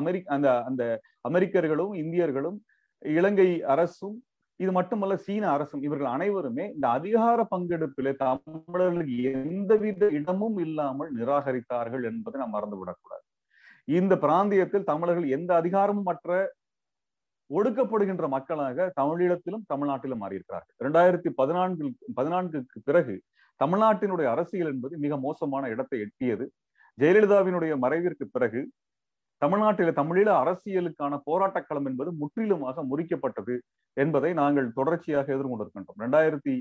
[SPEAKER 1] அமெரிக்க அந்த அந்த அமெரிக்கர்களும் இந்தியர்களும் இலங்கை அரசும் இது மட்டுமல்ல சீன அரசும் இவர்கள் அனைவருமே இந்த அதிகார பங்கெடுப்பிலே தமிழர்களுக்கு எந்தவித இடமும் இல்லாமல் நிராகரித்தார்கள் என்பதை நாம் மறந்துவிடக்கூடாது. இந்த பிராந்தியத்தில் தமிழர்கள் எந்த அதிகாரமும் மற்ற ஒடுக்கப்படுகின்ற மக்களாக தமிழீழத்திலும் தமிழ்நாட்டிலும் மாறியிருக்கிறார்கள். இரண்டாயிரத்தி பதினான்கில் பதினான்குக்கு பிறகு தமிழ்நாட்டினுடைய அரசியல் என்பது மிக மோசமான இடத்தை எட்டியது. ஜெயலலிதாவினுடைய மறைவிற்கு பிறகு தமிழ்நாட்டில தமிழீழ அரசியலுக்கான போராட்டக் களம் என்பது முற்றிலுமாக முறிக்கப்பட்டது என்பதை நாங்கள் தொடர்ச்சியாக எதிர்கொண்டிருக்கின்றோம். ரெண்டாயிரத்தி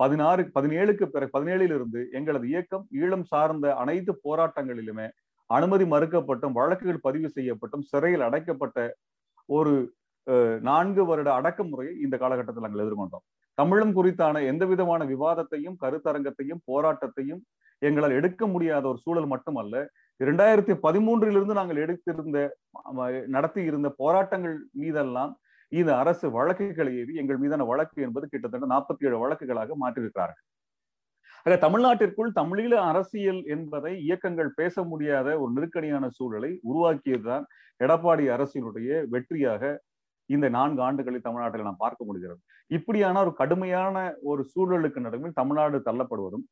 [SPEAKER 1] பதினாறு பதினேழுக்கு பிறகு பதினேழிலிருந்து எங்களது இயக்கம் ஈழம் சார்ந்த அனைத்து போராட்டங்களிலுமே அனுமதி மறுக்கப்பட்டும் வழக்குகள் பதிவு செய்யப்பட்டும் சிறையில் அடைக்கப்பட்ட ஒரு நான்கு வருட அடக்குமுறையை இந்த காலகட்டத்தில் நாங்கள் எதிர்கொண்டோம். தமிழம் குறித்தான எந்த விதமான விவாதத்தையும் கருத்தரங்கத்தையும் போராட்டத்தையும் எங்களால் எடுக்க முடியாத ஒரு சூழல் மட்டுமல்ல இரண்டாயிரத்தி பதிமூன்றிலிருந்து நாங்கள் எடுத்திருந்த நடத்தி இருந்த போராட்டங்கள் மீதெல்லாம் இந்த அரசு வழக்குகளை ஏவி எங்கள் மீதான வழக்கு என்பது கிட்டத்தட்ட நாற்பத்தி ஏழு வழக்குகளாக மாற்றியிருக்கிறார்கள். ஆக தமிழ்நாட்டிற்குள் தமிழீழ அரசியல் என்பதை இயக்கங்கள் பேச முடியாத ஒரு நெருக்கடியான சூழலை உருவாக்கியதுதான் எடப்பாடி அரசினுடைய வெற்றியாக இந்த நான்கு ஆண்டுகளில் தமிழ்நாட்டில் நாம் பார்க்க முடிகிறது. இப்படியான ஒரு கடுமையான ஒரு சூழலுக்கு நடுவில் தமிழ்நாடு தள்ளப்படுவதும்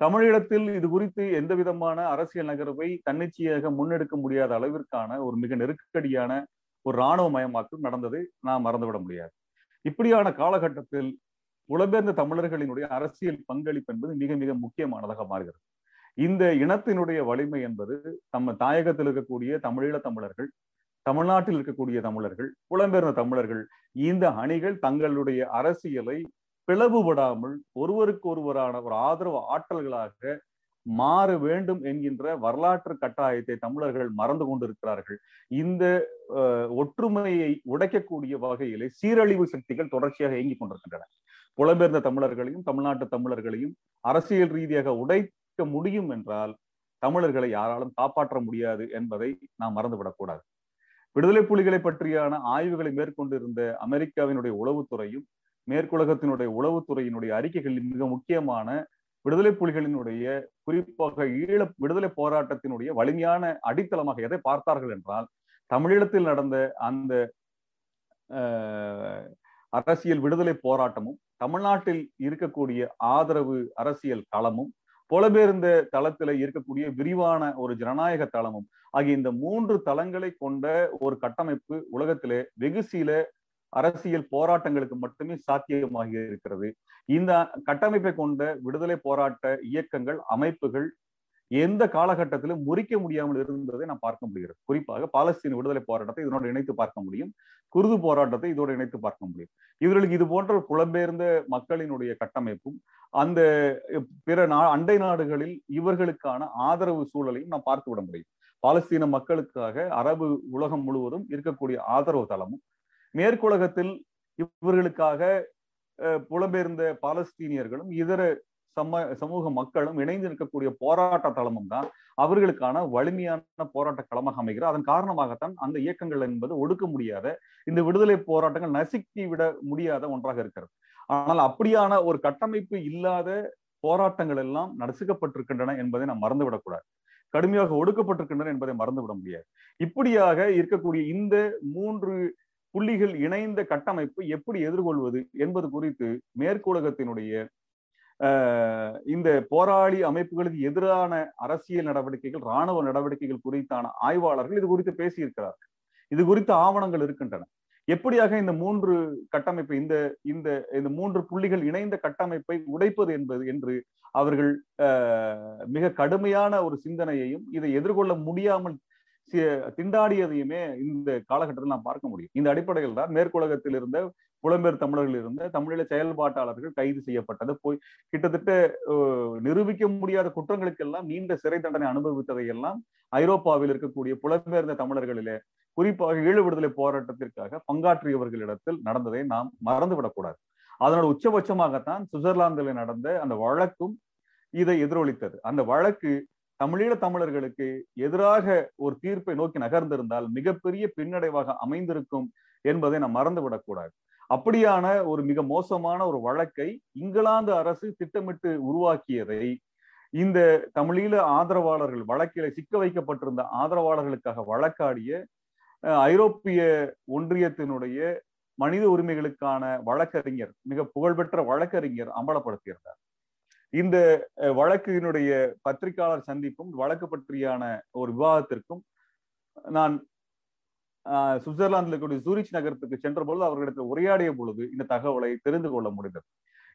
[SPEAKER 1] தமிழீழத்தில் இது குறித்து எந்த விதமான அரசியல் நகர்வை தன்னிச்சையாக முன்னெடுக்க முடியாத அளவிற்கான ஒரு மிக நெருக்கடியான ஒரு இராணுவ மயமாக்கம் நடந்ததை நாம் மறந்துவிட முடியாது. இப்படியான காலகட்டத்தில் புலம்பெயர்ந்த தமிழர்களினுடைய அரசியல் பங்களிப்பு என்பது மிக மிக முக்கியமானதாக மாறுகிறது. இந்த இனத்தினுடைய வலிமை என்பது நம்ம தாயகத்தில் இருக்கக்கூடிய தமிழீழ தமிழர்கள் தமிழ்நாட்டில் இருக்கக்கூடிய தமிழர்கள் புலம்பெயர்ந்த தமிழர்கள் இந்த அணிகள் தங்களுடைய அரசியலை பிளவுபடாமல் ஒருவருக்கு ஒருவரான ஒரு ஆதரவு ஆற்றல்களாக மாற வேண்டும் என்கின்ற வரலாற்று கட்டாயத்தை தமிழர்கள் மறந்து கொண்டிருக்கிறார்கள். இந்த ஒற்றுமையை உடைக்கக்கூடிய வகையிலே சீரழிவு சக்திகள் தொடர்ச்சியாக இயங்கிக் கொண்டிருக்கின்றன. புலம்பெயர்ந்த தமிழர்களையும் தமிழ்நாட்டு தமிழர்களையும் அரசியல் ரீதியாக உடைக்க முடியும் என்றால் தமிழர்களை யாராலும் காப்பாற்ற முடியாது என்பதை நாம் மறந்துவிடக்கூடாது. விடுதலை புலிகளை பற்றியான ஆய்வுகளை மேற்கொண்டிருந்த அமெரிக்காவினுடைய உளவுத்துறையும் மேற்குலகத்தினுடைய உளவுத்துறையினுடைய அறிக்கைகளில் மிக முக்கியமான விடுதலை புலிகளினுடைய குறிப்பாக ஈழ விடுதலை போராட்டத்தினுடைய வலிமையான அடித்தளமாக எதை பார்த்தார்கள் என்றால் தமிழீழத்தில் நடந்த அந்த அரசியல் விடுதலை போராட்டமும் தமிழ்நாட்டில் இருக்கக்கூடிய ஆதரவு அரசியல் களமும் புலபெயர்ந்த தளத்துல இருக்கக்கூடிய விரிவான ஒரு ஜனநாயக தளமும் ஆகிய இந்த மூன்று தளங்களை கொண்ட ஒரு கட்டமைப்பு உலகத்திலே வெகு சில அரசியல் போராட்டங்களுக்கு மட்டுமே சாத்தியமாகி இருக்கிறது. இந்த கட்டமைப்பை கொண்ட விடுதலை போராட்ட இயக்கங்கள் அமைப்புகள் எந்த காலகட்டத்திலும் முறிக்க முடியாமல் இருந்ததை நாம் பார்க்க முடிகிறது. குறிப்பாக பாலஸ்தீன விடுதலை போராட்டத்தை இதனோடு இணைத்து பார்க்க முடியும். குருது போராட்டத்தை இதோடு இணைத்து பார்க்க முடியும். இவர்களுக்கு இது போன்ற புலம்பெயர்ந்த மக்களினுடைய கட்டமைப்பும் அந்த பிற நா அண்டை நாடுகளில் இவர்களுக்கான ஆதரவு சூழலையும் நாம் பார்த்து விட முடியும். பாலஸ்தீன மக்களுக்காக அரபு உலகம் முழுவதும் இருக்கக்கூடிய ஆதரவு தளமும் மேற்குலகத்தில் இவர்களுக்காக புலம்பெயர்ந்த பாலஸ்தீனியர்களும் இதர சம சமூக மக்களும் இணைந்து நிற்கக்கூடிய போராட்ட தளமும் தான் அவர்களுக்கான வலிமையான போராட்ட களமாக அமைகிறது. அதன் காரணமாகத்தான் அந்த இயக்கங்கள் என்பது ஒடுக்க முடியாத இந்த விடுதலை போராட்டங்கள் நசுக்கி விட முடியாத ஒன்றாக இருக்கிறது. ஆனால் அப்படியான ஒரு கட்டமைப்பு இல்லாத போராட்டங்கள் எல்லாம் நசுக்கப்பட்டிருக்கின்றன என்பதை நாம் மறந்துவிடக்கூடாது. கடுமையாக ஒடுக்கப்பட்டிருக்கின்றன என்பதை மறந்துவிட முடியாது. இப்படியாக இருக்கக்கூடிய இந்த மூன்று புள்ளிகள் இணைந்த கட்டமைப்பு எப்படி எதிர்கொள்வது என்பது குறித்து மேற்குலகத்தினுடைய இந்த போராளி அமைப்புகளுக்கு எதிரான அரசியல் நடவடிக்கைகள் இராணுவ நடவடிக்கைகள் குறித்தான ஆய்வாளர்கள் இது குறித்து பேசியிருக்கிறார்கள். இது குறித்த ஆவணங்கள் இருக்கின்றன. எப்படியாக இந்த மூன்று கட்டமைப்பை இந்த இந்த இந்த மூன்று புள்ளிகள் இணைந்த கட்டமைப்பை உடைப்பது என்பது என்று அவர்கள் மிக கடுமையான ஒரு சிந்தனையையும் இதை எதிர்கொள்ள முடியாமல் திண்டாடியதையுமே இந்த காலகட்டத்தில் நாம் பார்க்க முடியும். இந்த அடிப்படையில் தான் மேற்குலகத்தில் இருந்த புலம்பெயர் தமிழர்கள் இருந்த தமிழீழ செயல்பாட்டாளர்கள் கைது செய்யப்பட்டது. போய் கிட்டத்தட்ட நிரூபிக்க முடியாத குற்றங்களுக்கெல்லாம் நீண்ட சிறை தண்டனை அனுபவித்ததை எல்லாம் ஐரோப்பாவில் இருக்கக்கூடிய புலம்பெயர்ந்த தமிழர்களிலே குறிப்பாக ஈழ விடுதலை போராட்டத்திற்காக பங்காற்றியவர்களிடத்தில் நடந்ததை நாம் மறந்துவிடக்கூடாது. அதனோட உச்சபட்சமாகத்தான் சுவிட்சர்லாந்தில் நடந்த அந்த வழக்கும் இதை எதிரொலித்தது. அந்த வழக்கு தமிழீழ தமிழர்களுக்கு எதிராக ஒரு தீர்ப்பை நோக்கி நகர்ந்திருந்தால் மிகப்பெரிய பின்னடைவாக அமைந்திருக்கும் என்பதை நாம் மறந்துவிடக்கூடாது அப்படியான ஒரு மிக மோசமான ஒரு வழக்கை இங்கிலாந்து அரசு திட்டமிட்டு உருவாக்கியதை இந்த தமிழீழ ஆதரவாளர்கள் வழக்கில சிக்க வைக்கப்பட்டிருந்த ஆதரவாளர்களுக்காக வழக்காடிய ஐரோப்பிய ஒன்றியத்தினுடைய மனித உரிமைகளுக்கான வழக்கறிஞர் மிக புகழ்பெற்ற வழக்கறிஞர் அம்பலப்படுத்தியிருந்தார். இந்த வழக்கினுடைய பத்திரிகையாளர் சந்திப்பும் வழக்கு பற்றியான ஒரு விவாதத்திற்கும் நான் சுவிட்சர்லாந்தில் இருக்கக்கூடிய சூரிச் நகரத்துக்கு சென்ற பொழுது அவர்களிடத்தில் உரையாடிய பொழுது இந்த தகவலை தெரிந்து கொள்ள முடிந்தது.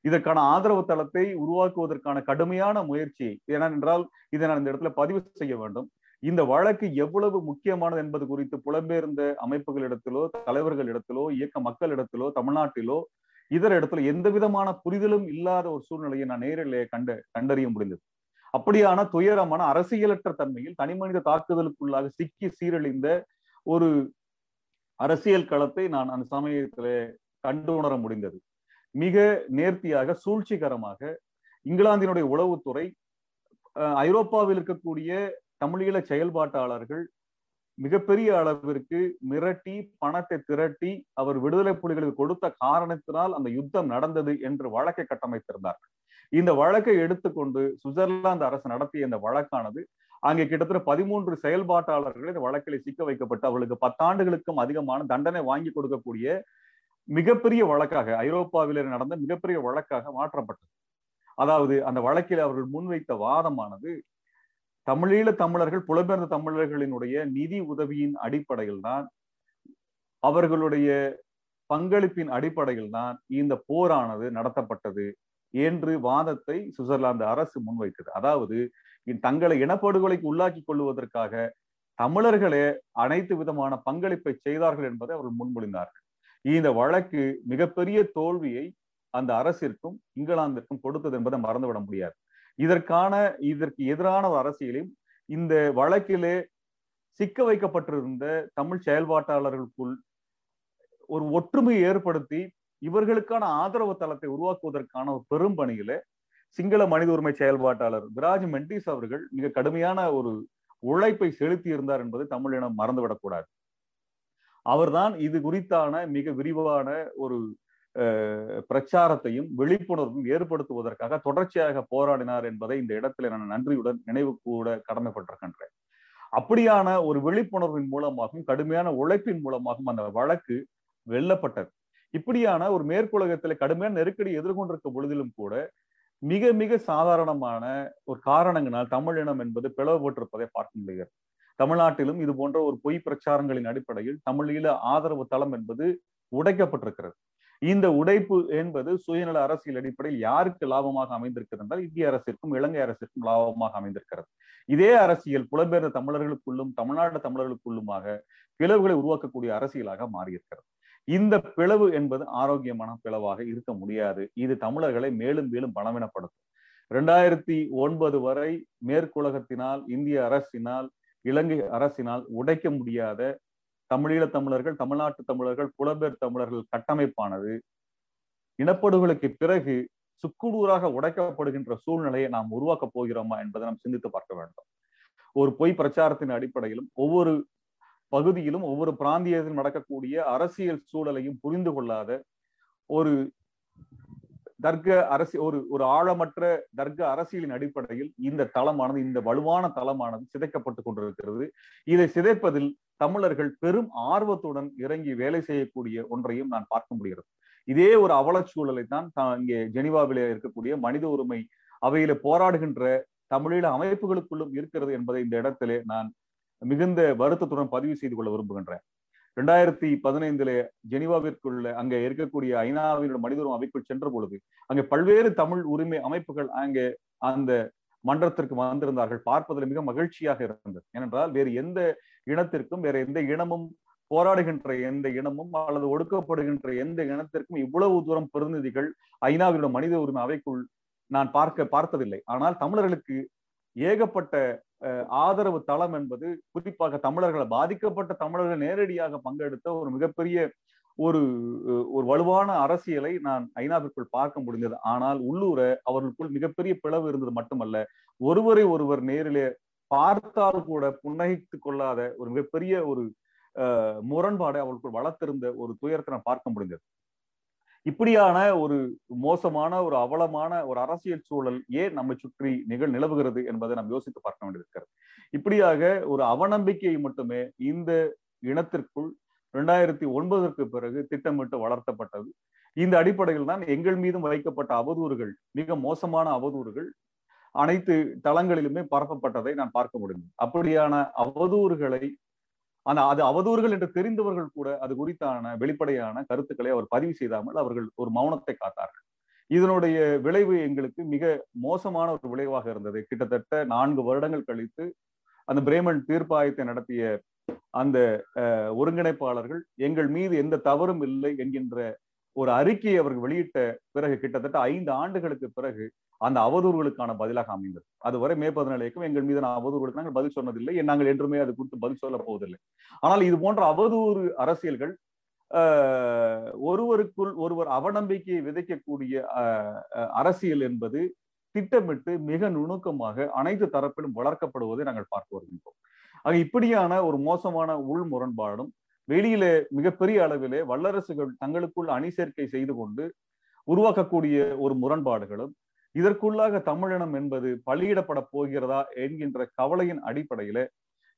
[SPEAKER 1] இதற்கான ஆதரவு தளத்தை உருவாக்குவதற்கான கடுமையான முயற்சி ஏனென்றால் இதை நான் இந்த இடத்துல பதிவு செய்ய வேண்டும். இந்த வழக்கு எவ்வளவு முக்கியமானது என்பது குறித்து புலம்பெயர்ந்த அமைப்புகளிடத்திலோ தலைவர்களிடத்திலோ இயக்க மக்களிடத்திலோ தமிழ்நாட்டிலோ இதர இடத்துல எந்த விதமான புரிதலும் இல்லாத ஒரு சூழ்நிலையை நான் நேரிலே கண்டு கண்டறிய முடிந்தது. அப்படியான துயரமான அரசியலற்ற தன்மையில் தனிமனித தாக்குதலுக்குள்ளாக சிக்கி சீரழிந்த ஒரு அரசியல் களத்தை நான் அந்த சமயத்திலே கண்டு உணர முடிந்தது. மிக நேர்த்தியாக சூழ்ச்சிகரமாக இங்கிலாந்தினுடைய உளவுத்துறை ஐரோப்பாவில் இருக்கக்கூடிய தமிழீழ செயல்பாட்டாளர்கள் மிகப்பெரிய அளவிற்கு மிரட்டி பணத்தை திரட்டி அவர் விடுதலை புலிகளுக்கு கொடுத்த காரணத்தினால் அந்த யுத்தம் நடந்தது என்று வழக்கை கட்டமைத்திருந்தார்கள். இந்த வழக்கை எடுத்துக்கொண்டு சுவிட்சர்லாந்து அரசு நடத்திய இந்த வழக்கானது அங்கே கிட்டத்தட்ட பதிமூன்று செயல்பாட்டாளர்கள் இந்த வழக்கில் சிக்க வைக்கப்பட்டு அவர்களுக்கு பத்தாண்டுகளுக்கும் அதிகமான தண்டனை வாங்கி கொடுக்கக்கூடிய மிகப்பெரிய வழக்காக ஐரோப்பாவில் நடந்த மிகப்பெரிய வழக்காக மாற்றப்பட்டது. அதாவது அந்த வழக்கில் அவர்கள் முன்வைத்த வாதமானது தமிழீழ தமிழர்கள் புலம்பெயர்ந்த தமிழர்களினுடைய நிதி உதவியின் அடிப்படையில் தான் அவர்களுடைய பங்களிப்பின் அடிப்படையில் தான் இந்த போரானது நடத்தப்பட்டது என்று வாதத்தை சுவிட்சர்லாந்து அரசு முன்வைத்தது. அதாவது தங்களை இனப்படுகொலைக்கு உள்ளாக்கி கொள்வதற்காக தமிழர்களே அனைத்து விதமான பங்களிப்பை செய்தார்கள் என்பதை அவர்கள் முன்மொழிந்தார்கள். இந்த வழக்கு மிகப்பெரிய தோல்வியை அந்த அரசிற்கும் இங்கிலாந்திற்கும் கொடுத்தது என்பதை மறந்துவிட முடியாது. இதற்கான இதற்கு எதிரான ஒரு அரசியலையும் இந்த வழக்கிலே சிக்க வைக்கப்பட்டிருந்த தமிழ் செயல்பாட்டாளர்களுக்குள் ஒரு ஒற்றுமையை ஏற்படுத்தி இவர்களுக்கான ஆதரவு தளத்தை உருவாக்குவதற்கான ஒரு பெரும் பணியில சிங்கள மனித உரிமை செயல்பாட்டாளர் விராஜ் மெண்டிஸ் அவர்கள் மிக கடுமையான ஒரு உழைப்பை செலுத்தி இருந்தார் என்பதை தமிழினம் மறந்துவிடக்கூடாது. அவர்தான் இது குறித்தான மிக விரிவான ஒரு பிரச்சாரத்தையும் விழிப்புணர்வும் ஏற்படுத்துவதற்காக தொடர்ச்சியாக போராடினார் என்பதை இந்த இடத்துல நான் நன்றியுடன் நினைவு கூட கடமைப்பட்டிருக்கின்றேன். அப்படியான ஒரு விழிப்புணர்வின் மூலமாகவும் கடுமையான உழைப்பின் மூலமாகவும் அந்த வழக்கு வெல்லப்பட்டது. இப்படியான ஒரு மேற்குலகத்தில் கடுமையான நெருக்கடி எதிர்கொண்டிருக்க பொழுதிலும் கூட மிக மிக சாதாரணமான ஒரு காரணங்களால் தமிழினம் என்பது பிளவுபட்டிருப்பதை பார்க்க முடிகிறது. தமிழ்நாட்டிலும் இது போன்ற ஒரு பொய் பிரச்சாரங்களின் அடிப்படையில் தமிழீழ ஆதரவு தளம் என்பது உடைக்கப்பட்டிருக்கிறது. இந்த உடைப்பு என்பது சுயநல அரசியல் அடிப்படையில் யாருக்கு லாபமாக அமைந்திருக்கிறது என்றால் இந்திய அரசிற்கும் இலங்கை அரசிற்கும் லாபமாக அமைந்திருக்கிறது. இதே அரசியல் புலம்பெயர்ந்த தமிழர்களுக்குள்ளும் தமிழ்நாடு தமிழர்களுக்குள்ளுமாக பிளவுகளை உருவாக்கக்கூடிய அரசியலாக மாறியிருக்கிறது. இந்த பிளவு என்பது ஆரோக்கியமான பிளவாக இருக்க முடியாது. இது தமிழர்களை மேலும் மேலும் பலவீனப்படுத்தும். இரண்டாயிரத்தி ஒன்பது வரை மேற்குலகத்தினால் இந்திய அரசினால் இலங்கை அரசினால் உடைக்க முடியாத தமிழீழ தமிழர்கள் தமிழ்நாட்டு தமிழர்கள் புலம்பெயர் தமிழர்கள் கட்டமைப்பானது இனப்படுகொலைக்கு பிறகு சுக்குடூராக உடைக்கப்படுகின்ற சூழ்நிலையை நாம் உருவாக்கப் போகிறோமா என்பதை நாம் சிந்தித்து பார்க்க வேண்டும். ஒரு பொய் பிரச்சாரத்தின் அடிப்படையிலும் ஒவ்வொரு பகுதியிலும் ஒவ்வொரு பிராந்தியத்திலும் நடக்கக்கூடிய அரசியல் சூழலையும் புரிந்து கொள்ளாத ஒரு தர்க்க அரசி ஒரு ஒரு ஆழமற்ற தர்க்க அரசியலின் அடிப்படையில் இந்த தளமானது இந்த வலுவான தளமானது சிதைக்கப்பட்டு கொண்டிருக்கிறது. இதை சிதைப்பதில் தமிழர்கள் பெரும் ஆர்வத்துடன் இறங்கி வேலை செய்யக்கூடிய ஒன்றையும் நான் பார்க்க முடிகிறது. இதே ஒரு அவலச்சூழலை தான் இங்கே ஜெனிவாவிலே இருக்கக்கூடிய மனித உரிமை அவையில போராடுகின்ற தமிழீழ அமைப்புகளுக்குள்ளும் இருக்கிறது என்பதை இந்த இடத்திலே நான் மிகுந்த வருத்தத்துடன் பதிவு செய்து கொள்ள விரும்புகின்றேன். ரெண்டாயிரத்தி பதினைந்துல ஜெனிவாவிற்குள்ள அங்க இருக்கக்கூடிய ஐநாவினோட மனித உரிமை அமைப்பு சென்ற பொழுது அங்கே பல்வேறு தமிழ் உரிமை அமைப்புகள் அங்கே அந்த மன்றத்திற்கு வந்திருந்தார்கள். பார்ப்பதில் மிக மகிழ்ச்சியாக இருந்தது. ஏனென்றால் வேறு எந்த இனத்திற்கும் வேற எந்த இனமும் போராடுகின்ற எந்த இனமும் அல்லது ஒடுக்கப்படுகின்ற எந்த இனத்திற்கும் இவ்வளவு தூரம் பிரதிநிதிகள் ஐநாவினோட மனித உரிமை அவைக்குள் நான் பார்க்க பார்த்ததில்லை. ஆனால் தமிழர்களுக்கு ஏகப்பட்ட ஆதரவு தளம் என்பது குறிப்பாக தமிழர்களை பாதிக்கப்பட்ட தமிழர்கள் நேரடியாக பங்கெடுத்த ஒரு மிகப்பெரிய ஒரு ஒரு வலுவான அரசியலை நான் ஐநாவிற்குள் பார்க்க முடிந்தது. ஆனால் உள்ளூர அவர்களுக்குள் மிகப்பெரிய பிளவு இருந்தது மட்டுமல்ல. ஒருவரை ஒருவர் நேரிலே பார்த்தால் கூட புன்னகித்து கொள்ளாத ஒரு மிகப்பெரிய ஒரு முரண்பாடை அவர்களுக்குள் வளர்த்திருந்த ஒரு துயரத்தை நான் பார்க்க முடிந்தது. இப்படியான ஒரு மோசமான ஒரு அவலமான ஒரு அரசியல் சூழல் ஏன் நம்மை சுற்றி நிகழ் நிலவுகிறது என்பதை நாம் யோசித்து பார்க்க வேண்டியிருக்கிறது இப்படியாக ஒரு அவநம்பிக்கையை மட்டுமே இந்த இனத்திற்குள் ரெண்டாயிரத்தி ஒன்பதற்கு பிறகு திட்டமிட்டு வளர்த்தப்பட்டது. இந்த அடிப்படையில் தான் எங்கள் மீதும் வைக்கப்பட்ட அவதூறுகள் மிக மோசமான அவதூறுகள் அனைத்து தளங்களிலுமே பரப்பப்பட்டதை நான் பார்க்க முடியும் அப்படியான அவதூறுகளை ஆனா அது அவதூறுகள் என்று தெரிந்தவர்கள் கூட அது குறித்தான வெளிப்படையான கருத்துக்களை அவர் பதிவு செய்தாமல் அவர்கள் ஒரு மௌனத்தை காத்தார்கள். இதனுடைய விளைவு எங்களுக்கு மிக மோசமான ஒரு விளைவாக இருந்தது. கிட்டத்தட்ட நான்கு வருடங்கள் கழித்து அந்த பிரேமன் தீர்ப்பாயத்தை நடத்திய அந்த ஒருங்கிணைப்பாளர்கள் எங்கள் மீது எந்த தவறும் இல்லை என்கின்ற ஒரு அறிக்கையை அவர்கள் வெளியிட்ட பிறகு கிட்டத்தட்ட ஐந்து ஆண்டுகளுக்கு பிறகு அந்த அவதூறுகளுக்கான பதிலாக அமைந்தது. அதுவரை மே பதினாலு இயக்கம் எங்கள் மீது அவதூறுகளுக்கு நாங்கள் பதில் சொன்னதில்லை. நாங்கள் என்றுமே அது குறித்து பதில் சொல்ல போவதில்லை. ஆனால் இது போன்ற அவதூறு அரசியல்கள் ஒருவருக்குள் ஒருவர் அவநம்பிக்கையை விதைக்கக்கூடிய அரசியல் என்பது திட்டமிட்டு மிக நுணுக்கமாக அனைத்து தரப்பிலும் வளர்க்கப்படுவதை நாங்கள் பார்த்து வருகின்றோம். ஆக இப்படியான ஒரு மோசமான உள் முரண்பாடும் வெளியிலே மிகப்பெரிய அளவிலே வல்லரசுகள் தங்களுக்குள் அணி சேர்க்கை செய்து கொண்டு உருவாக்கக்கூடிய ஒரு முரண்பாடுகளும் இதற்குள்ளாக தமிழினம் என்பது பலியிடப்பட போகிறதா என்கின்ற கவலையின் அடிப்படையில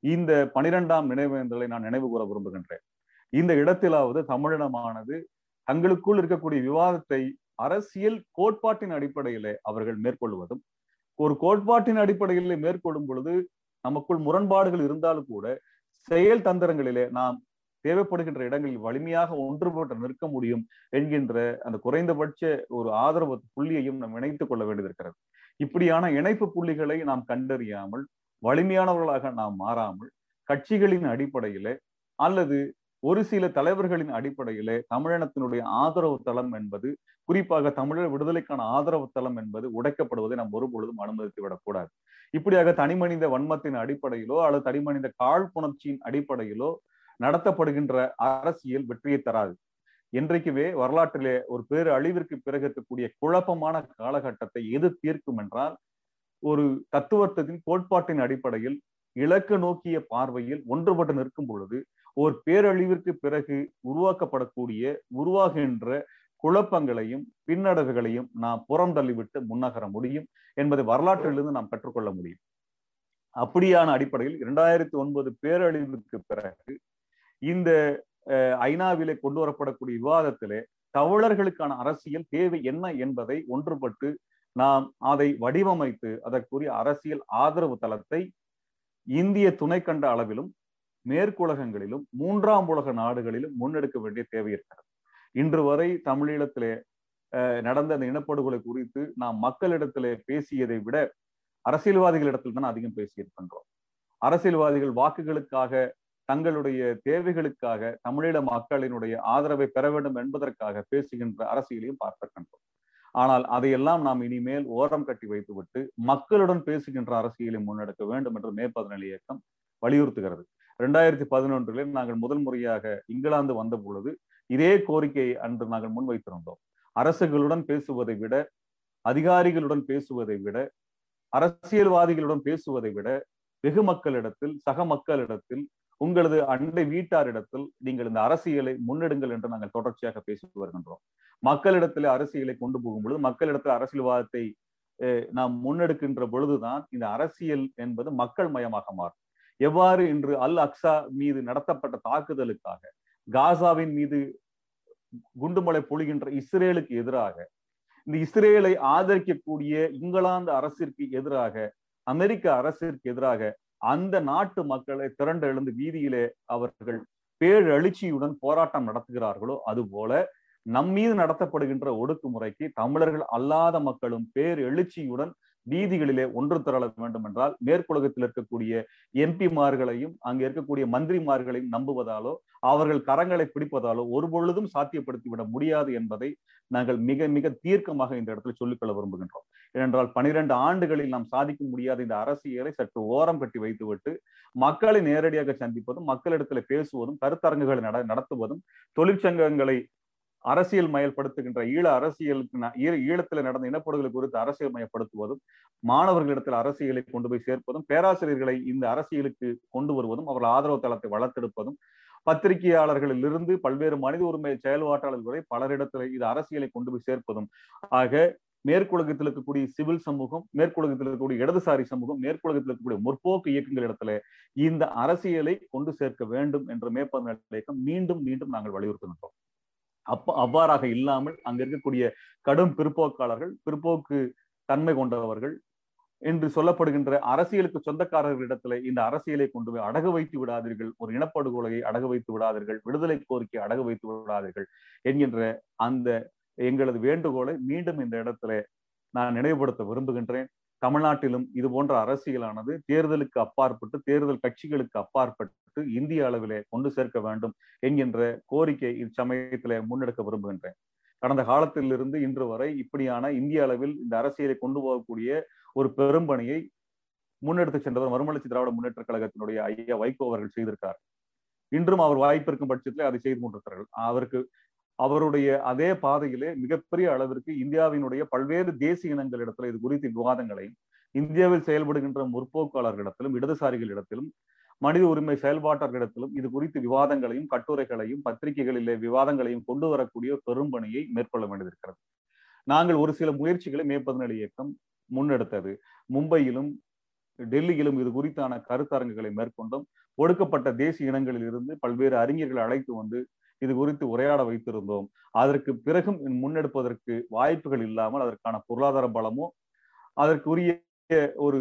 [SPEAKER 1] இந்த பனிரெண்டாம் நினைவேந்தலை நான் நினைவு கூற விரும்புகின்றேன். இந்த இடத்திலாவது தமிழினமானது தங்களுக்குள் இருக்கக்கூடிய விவாதத்தை அரசியல் கோட்பாட்டின் அடிப்படையிலே அவர்கள் மேற்கொள்வதும் ஒரு கோட்பாட்டின் அடிப்படையிலே மேற்கொள்ளும் பொழுது நமக்குள் முரண்பாடுகள் இருந்தாலும் கூட செயல் தந்திரங்களிலே நாம் தேவைப்படுகின்ற இடங்களில் வலிமையாக ஒன்றுபட்டு நிற்க முடியும் என்கின்ற அந்த குறைந்தபட்ச ஒரு ஆதரவு புள்ளியையும் நாம் இணைத்துக் கொள்ள வேண்டியிருக்கிறது. இப்படியான இணைப்பு புள்ளிகளை நாம் கண்டறியாமல் வலிமையானவர்களாக நாம் மாறாமல் கட்சிகளின் அடிப்படையிலே அல்லது ஒரு சில தலைவர்களின் அடிப்படையிலே தமிழினத்தினுடைய ஆதரவு தளம் என்பது குறிப்பாக தமிழர் விடுதலைக்கான ஆதரவு தளம் என்பது உடைக்கப்படுவதை நாம் ஒருபொழுதும் அனுமதித்து விடக்கூடாது இப்படியாக தனிமனித வன்மத்தின் அடிப்படையிலோ அல்லது தனிமனித காழ்ப்புணர்ச்சியின் அடிப்படையிலோ நடத்தப்படுகின்ற அரசியல் வெற்றியை தராது. என்றைக்குமே வரலாற்றிலே ஒரு பேரு அழிவிற்கு பிறகு இருக்கக்கூடிய குழப்பமான காலகட்டத்தை எது தீர்க்கும் என்றால் ஒரு தத்துவத்தின் கோட்பாட்டின் அடிப்படையில் இலக்கு நோக்கிய பார்வையில் ஒன்றுபட்டு நிற்கும் பொழுது ஒரு பேரழிவிற்கு பிறகு உருவாக்கப்படக்கூடிய உருவாகின்ற குழப்பங்களையும் பின்னடைவுகளையும் நாம் புறம் தள்ளிவிட்டு முன்னகர முடியும் என்பதை வரலாற்றிலிருந்து நாம் கற்றுக்கொள்ள முடியும். அப்படியான அடிப்படையில் இரண்டாயிரத்தி ஒன்பது பேரழிவுக்கு பிறகு இந்த ஐநாவிலே கொண்டு வரப்படக்கூடிய விவாதத்திலே தமிழர்களுக்கான அரசியல் தேவை என்ன என்பதை ஒன்றுபட்டு நாம் அதை வடிவமைத்து அதற்குரிய அரசியல் ஆதரவு தளத்தை இந்திய துணைக்கண்ட அளவிலும் மேற்குலகங்களிலும் மூன்றாம் உலக நாடுகளிலும் முன்னெடுக்க வேண்டிய தேவை இருக்கிறது. இன்று வரை தமிழீழத்திலே நடந்த அந்த இனப்படுகொலை குறித்து நாம் மக்களிடத்திலே பேசியதை விட அரசியல்வாதிகளிடத்தில் தான் அதிகம் பேசியிருக்கின்றோம் அரசியல்வாதிகள் வாக்குகளுக்காக தங்களுடைய தேவைகளுக்காக தமிழீழ மக்களினுடைய ஆதரவை பெற வேண்டும் என்பதற்காக பேசுகின்ற அரசியலையும் பார்த்திருக்கின்றோம் ஆனால் அதையெல்லாம் நாம் இனிமேல் ஓரம் கட்டி வைத்துவிட்டு மக்களுடன் பேசுகின்ற அரசியலை முன்னெடுக்க வேண்டும் என்று மே பதினேழு இயக்கம் வலியுறுத்துகிறது. ரெண்டாயிரத்தி பதினொன்றிலே நாங்கள் முதல் முறையாக இங்கிலாந்து வந்த பொழுது இதே கோரிக்கையை அன்று நாங்கள் முன்வைத்திருந்தோம். அரசுகளுடன் பேசுவதை விட அதிகாரிகளுடன் பேசுவதை விட அரசியல்வாதிகளுடன் பேசுவதை விட வெகு மக்களிடத்தில் சக மக்களிடத்தில் உங்களது அண்டை வீட்டாரிடத்தில் நீங்கள் இந்த அரசியலை முன்னெடுங்கள் என்று நாங்கள் தொடர்ச்சியாக பேசி வருகின்றோம். மக்களிடத்தில் அரசியலை கொண்டு போகும் பொழுது மக்களிடத்தில் அரசியல்வாதத்தை நாம் முன்னெடுக்கின்ற பொழுதுதான் இந்த அரசியல் என்பது மக்கள் மயமாக மாறும். எவ்வாறு இன்று அல் அக்ஸா மீது நடத்தப்பட்ட தாக்குதலுக்காக காசாவின் மீது குண்டுமலை பொழிகின்ற இஸ்ரேலுக்கு எதிராக இந்த இஸ்ரேலை ஆதரிக்கக்கூடிய இங்கிலாந்து அரசிற்கு எதிராக அமெரிக்க அரசிற்கு எதிராக அந்த நாட்டு மக்களை திரண்டு எழுந்து வீதியிலே அவர்கள் பேரெழுச்சியுடன் போராட்டம் நடத்துகிறார்களோ அதுபோல நம்மீது நடத்தப்படுகின்ற ஒடுக்குமுறைக்கு தமிழர்கள் அல்லாத மக்களும் பேர் நீதிகளிலே வீதிகளிலே ஒன்று திரள வேண்டும் என்றால் மேற்குலகத்தில் இருக்கக்கூடிய எம்பிமார்களையும் அங்கே இருக்கக்கூடிய மந்திரிமார்களையும் நம்புவதாலோ அவர்கள் கரங்களை பிடிப்பதாலோ ஒரு பொழுதும் சாத்தியப்படுத்திவிட முடியாது என்பதை நாங்கள் மிக மிக தீர்க்கமாக இந்த இடத்துல சொல்லிக்கொள்ள விரும்புகின்றோம். ஏனென்றால் பனிரெண்டு ஆண்டுகளில் நாம் சாதிக்க முடியாத இந்த அரசியலை சற்று ஓரம் கட்டி வைத்துவிட்டு மக்களை நேரடியாக சந்திப்பதும் மக்களிடத்துல பேசுவதும் கருத்தரங்குகளை நட நடத்துவதும் தொழிற்சங்கங்களை அரசியல் மயப்படுத்துகின்ற ஈழ அரசியலுக்கு ஈழத்தில் நடந்த இனப்படுகொலை குறித்து அரசியல் மயப்படுத்துவதும் மாணவர்களிடத்தில் அரசியலை கொண்டு போய் சேர்ப்பதும் பேராசிரியர்களை இந்த அரசியலுக்கு கொண்டு வருவதும் அவர்கள் ஆதரவு தளத்தை வளர்த்தெடுப்பதும் பத்திரிகையாளர்களிலிருந்து பல்வேறு மனித உரிமை செயல்பாட்டாளர்கள் வரை பலரிடத்தில் இது அரசியலை கொண்டு போய் சேர்ப்பதும். ஆக மேற்குலகத்தில் இருக்கக்கூடிய சிவில் சமூகம் மேற்குலகத்தில் இருக்கக்கூடிய இடதுசாரி சமூகம் மேற்குலகத்தில் இருக்கக்கூடிய முற்போக்கு இயக்கங்கள் இடத்துல இந்த அரசியலை கொண்டு சேர்க்க வேண்டும் என்ற மேற்பந்த இயக்கம் மீண்டும் மீண்டும் நாங்கள் வலியுறுத்துகின்றோம். அப்ப அவ்வாறாக இல்லாமல் அங்க இருக்கக்கூடிய கடும் பிற்போக்காளர்கள் பிற்போக்கு தன்மை கொண்டவர்கள் என்று சொல்லப்படுகின்ற அரசியலுக்கு சொந்தக்காரர்களிடத்துல இந்த அரசியலை கொண்டு போய் அடகு வைத்து விடாதீர்கள். ஒரு இனப்படுகொலையை அடகு வைத்து விடாதீர்கள். விடுதலை கோரிக்கை அடகு வைத்து விடாதீர்கள் என்கின்ற அந்த எங்களது வேண்டுகோளை மீண்டும் இந்த இடத்துல நான் நினைவுபடுத்த விரும்புகின்றேன். தமிழ்நாட்டிலும் இது போன்ற அரசியலானது தேர்தலுக்கு அப்பாற்பட்டு தேர்தல் கட்சிகளுக்கு அப்பாற்பட்டு இந்திய அளவிலே கொண்டு சேர்க்க வேண்டும் என்கின்ற கோரிக்கை இச்சமயத்திலே முன்னெடுக்க விரும்புகின்றேன். கடந்த காலத்திலிருந்து இன்று வரை இப்படியான இந்திய அளவில் இந்த அரசியலை கொண்டு போகக்கூடிய ஒரு பெரும்பணியை முன்னெடுத்து சென்றவர் மறுமலர்ச்சி திராவிட முன்னேற்ற கழகத்தினுடைய ஐயா வைகோ அவர்கள் செய்திருக்கார். இன்றும் அவர் வாய்ப்பிருக்கும் பட்சத்தில் அதை செய்து கொண்டிருக்கிறார்கள். அவருக்கு அவருடைய அதே பாதையிலே மிகப்பெரிய அளவிற்கு இந்தியாவினுடைய பல்வேறு தேசிய இனங்களிடத்துல இது குறித்த விவாதங்களையும் இந்தியாவில் செயல்படுகின்ற முற்போக்காளர்களிடத்திலும் இடதுசாரிகளிடத்திலும் மனித உரிமை செயல்பாட்டர்களிடத்திலும் இது குறித்து விவாதங்களையும் கட்டுரைகளையும் பத்திரிகைகளிலே விவாதங்களையும் கொண்டு வரக்கூடிய பெரும்பணியை மேற்கொள்ள வேண்டியிருக்கிறது. நாங்கள் ஒரு சில முயற்சிகளை மே இயக்கம் முன்னெடுத்தது. மும்பையிலும் டெல்லியிலும் இது குறித்தான கருத்தரங்குகளை மேற்கொண்டோம். ஒடுக்கப்பட்ட தேசிய இனங்களில் இருந்து பல்வேறு அறிஞர்களை அழைத்து வந்து இது குறித்து உரையாட வைத்திருந்தோம். அதற்கு பிறகும் முன்னெடுப்பதற்கு வாய்ப்புகள் இல்லாமல் அதற்கான பொருளாதார பலமோ அதற்குரிய ஒரு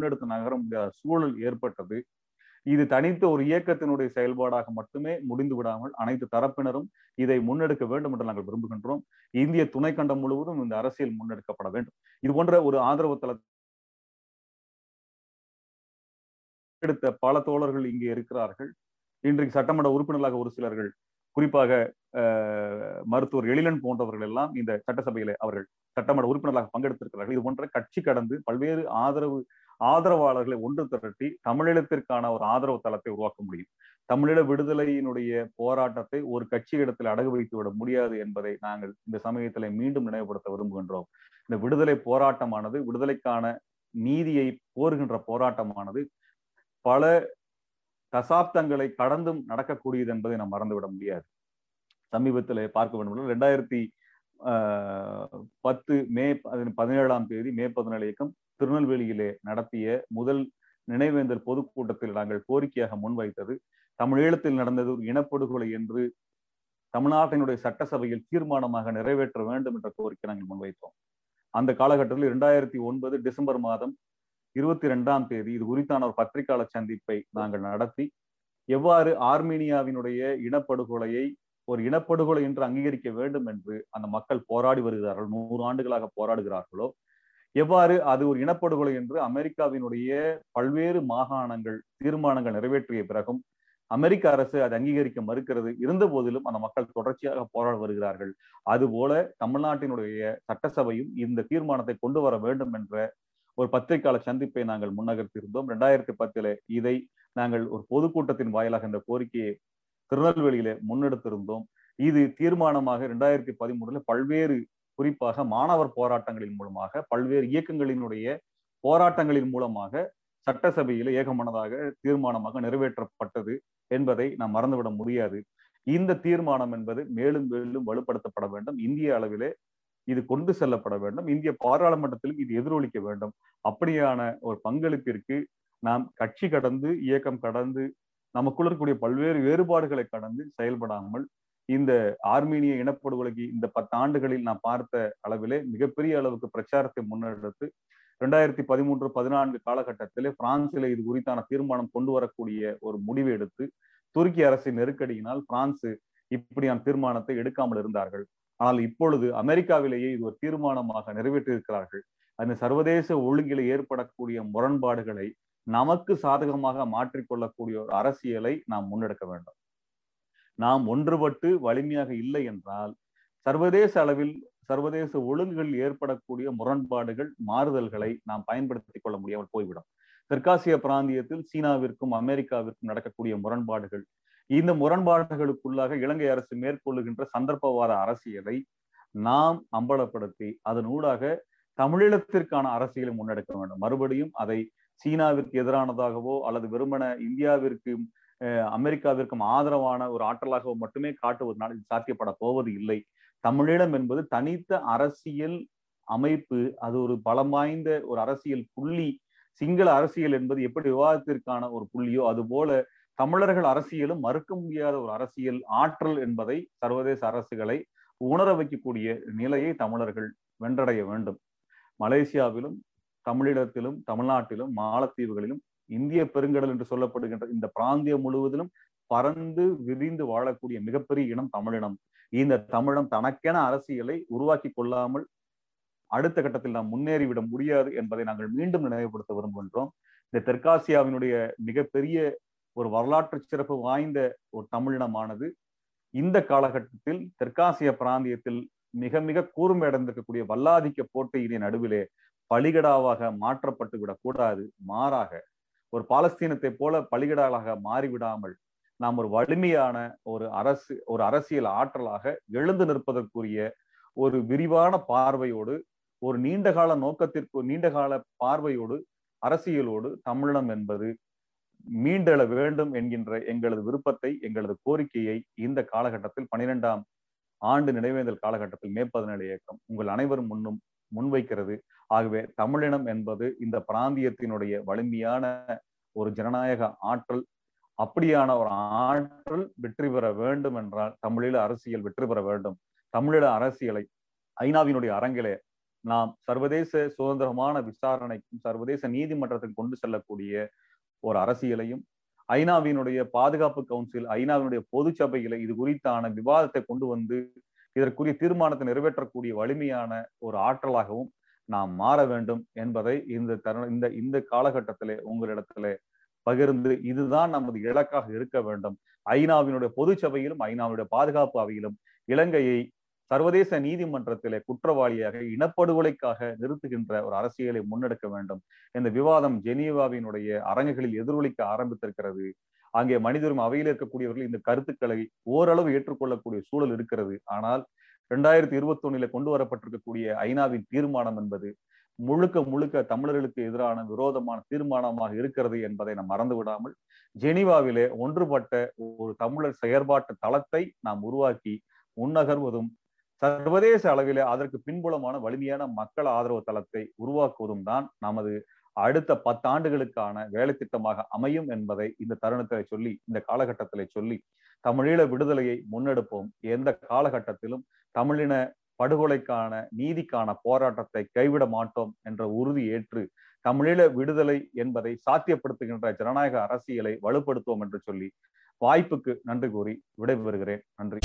[SPEAKER 1] முன்னெடுத்து நகர முடியாத சூழல் ஏற்பட்டது. இது தனித்த ஒரு இயக்கத்தினுடைய செயல்பாடாக மட்டுமே முடிந்து விடாமல் அனைத்து தரப்பினரும் இதை முன்னெடுக்க வேண்டும் என்று நாங்கள் விரும்புகின்றோம். இந்திய துணைக்கண்டம் முழுவதும் இந்த அரசியல் முன்னெடுக்கப்பட வேண்டும். இது போன்ற ஒரு ஆதரவு தள எடுத்த பல தோழர்கள் இங்கே இருக்கிறார்கள். இன்றைக்கு சட்டமன்ற உறுப்பினர்களாக ஒரு சிலர்கள் குறிப்பாக மருத்துவர் எழிலன் போன்றவர்கள் எல்லாம் இந்த சட்டசபையில அவர்கள் சட்டமன்ற உறுப்பினர்களாக பங்கெடுத்திருக்கிறார்கள். இது போன்ற கட்சி கடந்து பல்வேறு ஆதரவு ஆதரவாளர்களை ஒன்று திரட்டி தமிழீழத்திற்கான ஒரு ஆதரவு தளத்தை உருவாக்க முடியும். தமிழீழ விடுதலையினுடைய போராட்டத்தை ஒரு கட்சி இடத்தில் அடகு வைத்து விட முடியாது என்பதை நாங்கள் இந்த சமயத்தில் மீண்டும் நினைவுபடுத்த விரும்புகின்றோம். இந்த விடுதலை போராட்டமானது விடுதலைக்கான நீதியை கோருகின்ற போராட்டமானது பல தசாப்தங்களை கடந்தும் நடக்கக்கூடியது என்பதை நாம் மறந்துவிட முடியாது. சமீபத்தில் பார்க்க வேண்டும் ரெண்டாயிரத்தி பத்து மே பதினேழாம் தேதி மே பதினேழு இயக்கம் திருநெல்வேலியிலே நடத்திய முதல் நினைவேந்தல் பொதுக்கூட்டத்தில் நாங்கள் கோரிக்கையாக முன்வைத்தது. தமிழீழத்தில் நடந்தது ஒரு இனப்படுகொலை என்று தமிழ்நாட்டினுடைய சட்டசபையில் தீர்மானமாக நிறைவேற்ற வேண்டும் என்ற கோரிக்கை நாங்கள் முன்வைத்தோம். அந்த காலகட்டத்தில் இரண்டாயிரத்தி ஒன்பது டிசம்பர் மாதம் இருபத்தி ரெண்டாம் தேதி இது குறித்தான ஒரு பத்திரிகையாளர் சந்திப்பை நாங்கள் நடத்தி எவ்வாறு ஆர்மீனியாவினுடைய இனப்படுகொலையை ஒரு இனப்படுகொலை என்று அங்கீகரிக்க வேண்டும் என்று அந்த மக்கள் போராடி வருகிறார்கள் நூறு ஆண்டுகளாக போராடுகிறார்களோ எவ்வாறு அது ஒரு இனப்படுகொலை என்று அமெரிக்காவினுடைய பல்வேறு மாகாணங்கள் தீர்மானங்கள் நிறைவேற்றிய பிறகும் அமெரிக்க அரசு அதை அங்கீகரிக்க மறுக்கிறது. இருந்த போதிலும் அந்த மக்கள் தொடர்ச்சியாக போராட வருகிறார்கள். அதுபோல தமிழ்நாட்டினுடைய சட்டசபையும் இந்த தீர்மானத்தை கொண்டு வர வேண்டும் என்ற ஒரு பத்திரிகையாளர் சந்திப்பை நாங்கள் முன்னகர்த்திருந்தோம். ரெண்டாயிரத்தி பத்துல இதை நாங்கள் ஒரு பொதுக்கூட்டத்தின் வாயிலாக இந்த கோரிக்கையை திருநெல்வேலியில முன்னெடுத்திருந்தோம். இது தீர்மானமாக ரெண்டாயிரத்தி பதிமூணுல பல்வேறு குறிப்பாக மாணவர் போராட்டங்களின் மூலமாக பல்வேறு இயக்கங்களினுடைய போராட்டங்களின் மூலமாக சட்டசபையில் ஏகமனதாக தீர்மானமாக நிறைவேற்றப்பட்டது என்பதை நாம் மறந்துவிட முடியாது. இந்த தீர்மானம் என்பது மேலும் மேலும் வலுப்படுத்தப்பட வேண்டும். இந்திய அளவிலே இது கொண்டு செல்லப்பட வேண்டும். இந்திய பாராளுமன்றத்திலும் இது எதிரொலிக்க வேண்டும். அப்படியான ஒரு பங்களிப்பிற்கு நாம் கட்சி கடந்து இயக்கம் கடந்து நமக்குள்ள இருக்கக்கூடிய பல்வேறு வேறுபாடுகளை கடந்து செயல்படாமல் இந்த ஆர்மீனிய இனப்படுகொலைக்கு இந்த பத்து ஆண்டுகளில் நான் பார்த்த அளவிலே மிகப்பெரிய அளவுக்கு பிரச்சாரத்தை முன்னெடுத்து ரெண்டாயிரத்தி பதிமூன்று பதினான்கு காலகட்டத்திலே பிரான்சில இது குறித்தான தீர்மானம் கொண்டு வரக்கூடிய ஒரு முடிவு எடுத்து துருக்கி அரசின் நெருக்கடியினால் பிரான்ஸ் இப்படியான தீர்மானத்தை எடுக்காமல் இருந்தார்கள். ஆனால் இப்பொழுது அமெரிக்காவிலேயே இது ஒரு தீர்மானமாக நிறைவேற்றியிருக்கிறார்கள். அந்த சர்வதேச ஒழுங்கில் ஏற்படக்கூடிய முரண்பாடுகளை நமக்கு சாதகமாக மாற்றிக்கொள்ளக்கூடிய ஒரு அரசியலை நாம் முன்னெடுக்க வேண்டும். நாம் ஒன்றுபட்டு வலிமையாக இல்லை என்றால் சர்வதேச அளவில் சர்வதேச ஒழுங்குகளில் ஏற்படக்கூடிய முரண்பாடுகள் மாறுதல்களை நாம் பயன்படுத்திக் கொள்ள முடியாமல் போய்விடும். தெற்காசிய பிராந்தியத்தில் சீனாவிற்கும் அமெரிக்காவிற்கும் நடக்கக்கூடிய முரண்பாடுகள் இந்த முரண்பாடுகளுக்குள்ளாக இலங்கை அரசு மேற்கொள்ளுகின்ற சந்தர்ப்பவாத அரசியலை நாம் அம்பலப்படுத்தி அதன் ஊடாக தமிழீழத்திற்கான அரசியலை முன்னெடுக்க வேண்டும். மறுபடியும் அதை சீனாவிற்கு எதிரானதாகவோ அல்லது வெறுமன இந்தியாவிற்கும் அமெரிக்காவிற்கும் ஆதரவான ஒரு ஆற்றலாகவோ மட்டுமே காட்டுவதனால் இது சாத்தியப்பட போவது இல்லை. தமிழீழம் என்பது தனித்த அரசியல் அமைப்பு அது ஒரு பலம் வாய்ந்த ஒரு அரசியல் புள்ளி. சிங்கள அரசியல் என்பது எப்படி விவாதத்திற்கான ஒரு புள்ளியோ அதுபோல தமிழர்கள் அரசியலும் மறுக்க முடியாத ஒரு அரசியல் ஆற்றல் என்பதை சர்வதேச அரசுகளை உணர வைக்கக்கூடிய நிலையை தமிழர்கள் வென்றடைய வேண்டும். மலேசியாவிலும் தமிழீழத்திலும் தமிழ்நாட்டிலும் மாலத்தீவுகளிலும் இந்திய பெருங்கடல் என்று சொல்லப்படுகின்ற இந்த பிராந்தியம் முழுவதிலும் பறந்து விரிந்து வாழக்கூடிய மிகப்பெரிய இனம் தமிழினம். இந்த தமிழம் தனக்கென அரசியலை உருவாக்கி கொள்ளாமல் அடுத்த கட்டத்தில் நாம் முன்னேறிவிட முடியாது என்பதை நாங்கள் மீண்டும் நினைவுபடுத்த விரும்புகின்றோம். இந்த தெற்காசியாவினுடைய மிகப்பெரிய ஒரு வரலாற்று சிறப்பு வாய்ந்த ஒரு தமிழினமானது இந்த காலகட்டத்தில் தெற்காசிய பிராந்தியத்தில் மிக மிக கூர்மையடைந்திருக்கக்கூடிய வல்லாதிக்க போட்டியின் நடுவிலே பலிகடாவாக மாற்றப்பட்டு விடக்கூடாது மாறாக ஒரு பாலஸ்தீனத்தை போல பலிகடாளாக மாறிவிடாமல் நாம் ஒரு வலிமையான ஒரு அரசு ஒரு அரசியல் ஆற்றலாக எழுந்து நிற்பதற்குரிய ஒரு விரிவான பார்வையோடு ஒரு நீண்டகால நோக்கத்திற்கு நீண்டகால பார்வையோடு அரசியலோடு தமிழனம் என்பது மீண்டெழ வேண்டும் என்கின்ற எங்களது விருப்பத்தை எங்களது கோரிக்கையை இந்த காலகட்டத்தில் பனிரெண்டாம் ஆண்டு நினைவேந்தல் காலகட்டத்தில் மே பதினேழு இயக்கம் உங்கள் அனைவரும் முன்னும் முன்வைக்கிறது. ஆகவே தமிழினம் என்பது இந்த பிராந்தியத்தினுடைய வலிமையான ஒரு ஜனநாயக ஆற்றல். அப்படியான ஒரு ஆற்றல் வெற்றி பெற வேண்டும் என்றால் தமிழீழ அரசியல் வெற்றி பெற வேண்டும். தமிழீழ அரசியலை ஐநாவினுடைய அரங்கிலே நாம் சர்வதேச சுதந்திரமான விசாரணைக்கும் சர்வதேச நீதிமன்றத்துக்கு கொண்டு செல்லக்கூடிய ஒரு அரசியலையும் ஐநாவினுடைய பாதுகாப்பு கவுன்சில் ஐநாவினுடைய பொது சபையில இது குறித்தான விவாதத்தை கொண்டு வந்து இதற்குரிய தீர்மானத்தை நிறைவேற்றக்கூடிய வலிமையான ஒரு ஆற்றலாகவும் நாம் மாற வேண்டும் என்பதை இந்த தருண இந்த இந்த காலகட்டத்திலே உங்களிடத்திலே பகிர்ந்து இதுதான் நமது இலக்காக இருக்க வேண்டும். ஐநாவினுடைய பொது சபையிலும் ஐநாவுடைய பாதுகாப்பு அவையிலும் இலங்கையை சர்வதேச நீதிமன்றத்திலே குற்றவாளியாக இனப்படுகொலைக்காக நிறுத்துகின்ற ஒரு அரசியலை முன்னெடுக்க வேண்டும். இந்த விவாதம் ஜெனீவாவினுடைய அரங்குகளில் எதிரொலிக்க ஆரம்பித்திருக்கிறது. அங்கே மனிதரும் அவையில் இருக்கக்கூடியவர்கள் இந்த கருத்துக்களை ஓரளவு ஏற்றுக்கொள்ளக்கூடிய சூழல் இருக்கிறது. ஆனால் இரண்டாயிரத்தி இருபத்தி ஒண்ணுல கொண்டு வரப்பட்டிருக்கக்கூடிய ஐநாவின் தீர்மானம் என்பது முழுக்க முழுக்க தமிழர்களுக்கு எதிரான விரோதமான தீர்மானமாக இருக்கிறது என்பதை நாம் மறந்து விடாமல் ஜெனீவாவிலே ஒன்றுபட்ட ஒரு தமிழர் செயற்பாட்டு தளத்தை நாம் உருவாக்கி முன்னகர்வதும் சர்வதேச அளவிலே அதற்கு பின்புலமான வலிமையான மக்கள் ஆதரவு தளத்தை உருவாக்குவதும் தான் நமது அடுத்த பத்தாண்டுகளுக்கான வேலை திட்டமாக அமையும் என்பதை இந்த தருணத்திலே சொல்லி இந்த காலகட்டத்திலே சொல்லி தமிழீழ விடுதலையை முன்னெடுப்போம். எந்த காலகட்டத்திலும் தமிழின படுகொலைக்கான நீதிக்கான போராட்டத்தை கைவிட மாட்டோம் என்ற உறுதி ஏற்று தமிழீழ விடுதலை என்பதை சாத்தியப்படுத்துகின்ற ஜனநாயக அரசியலை வலுப்படுத்துவோம் என்று சொல்லி வாய்ப்புக்கு நன்றி கூறி விடைபெறுகிறேன். நன்றி.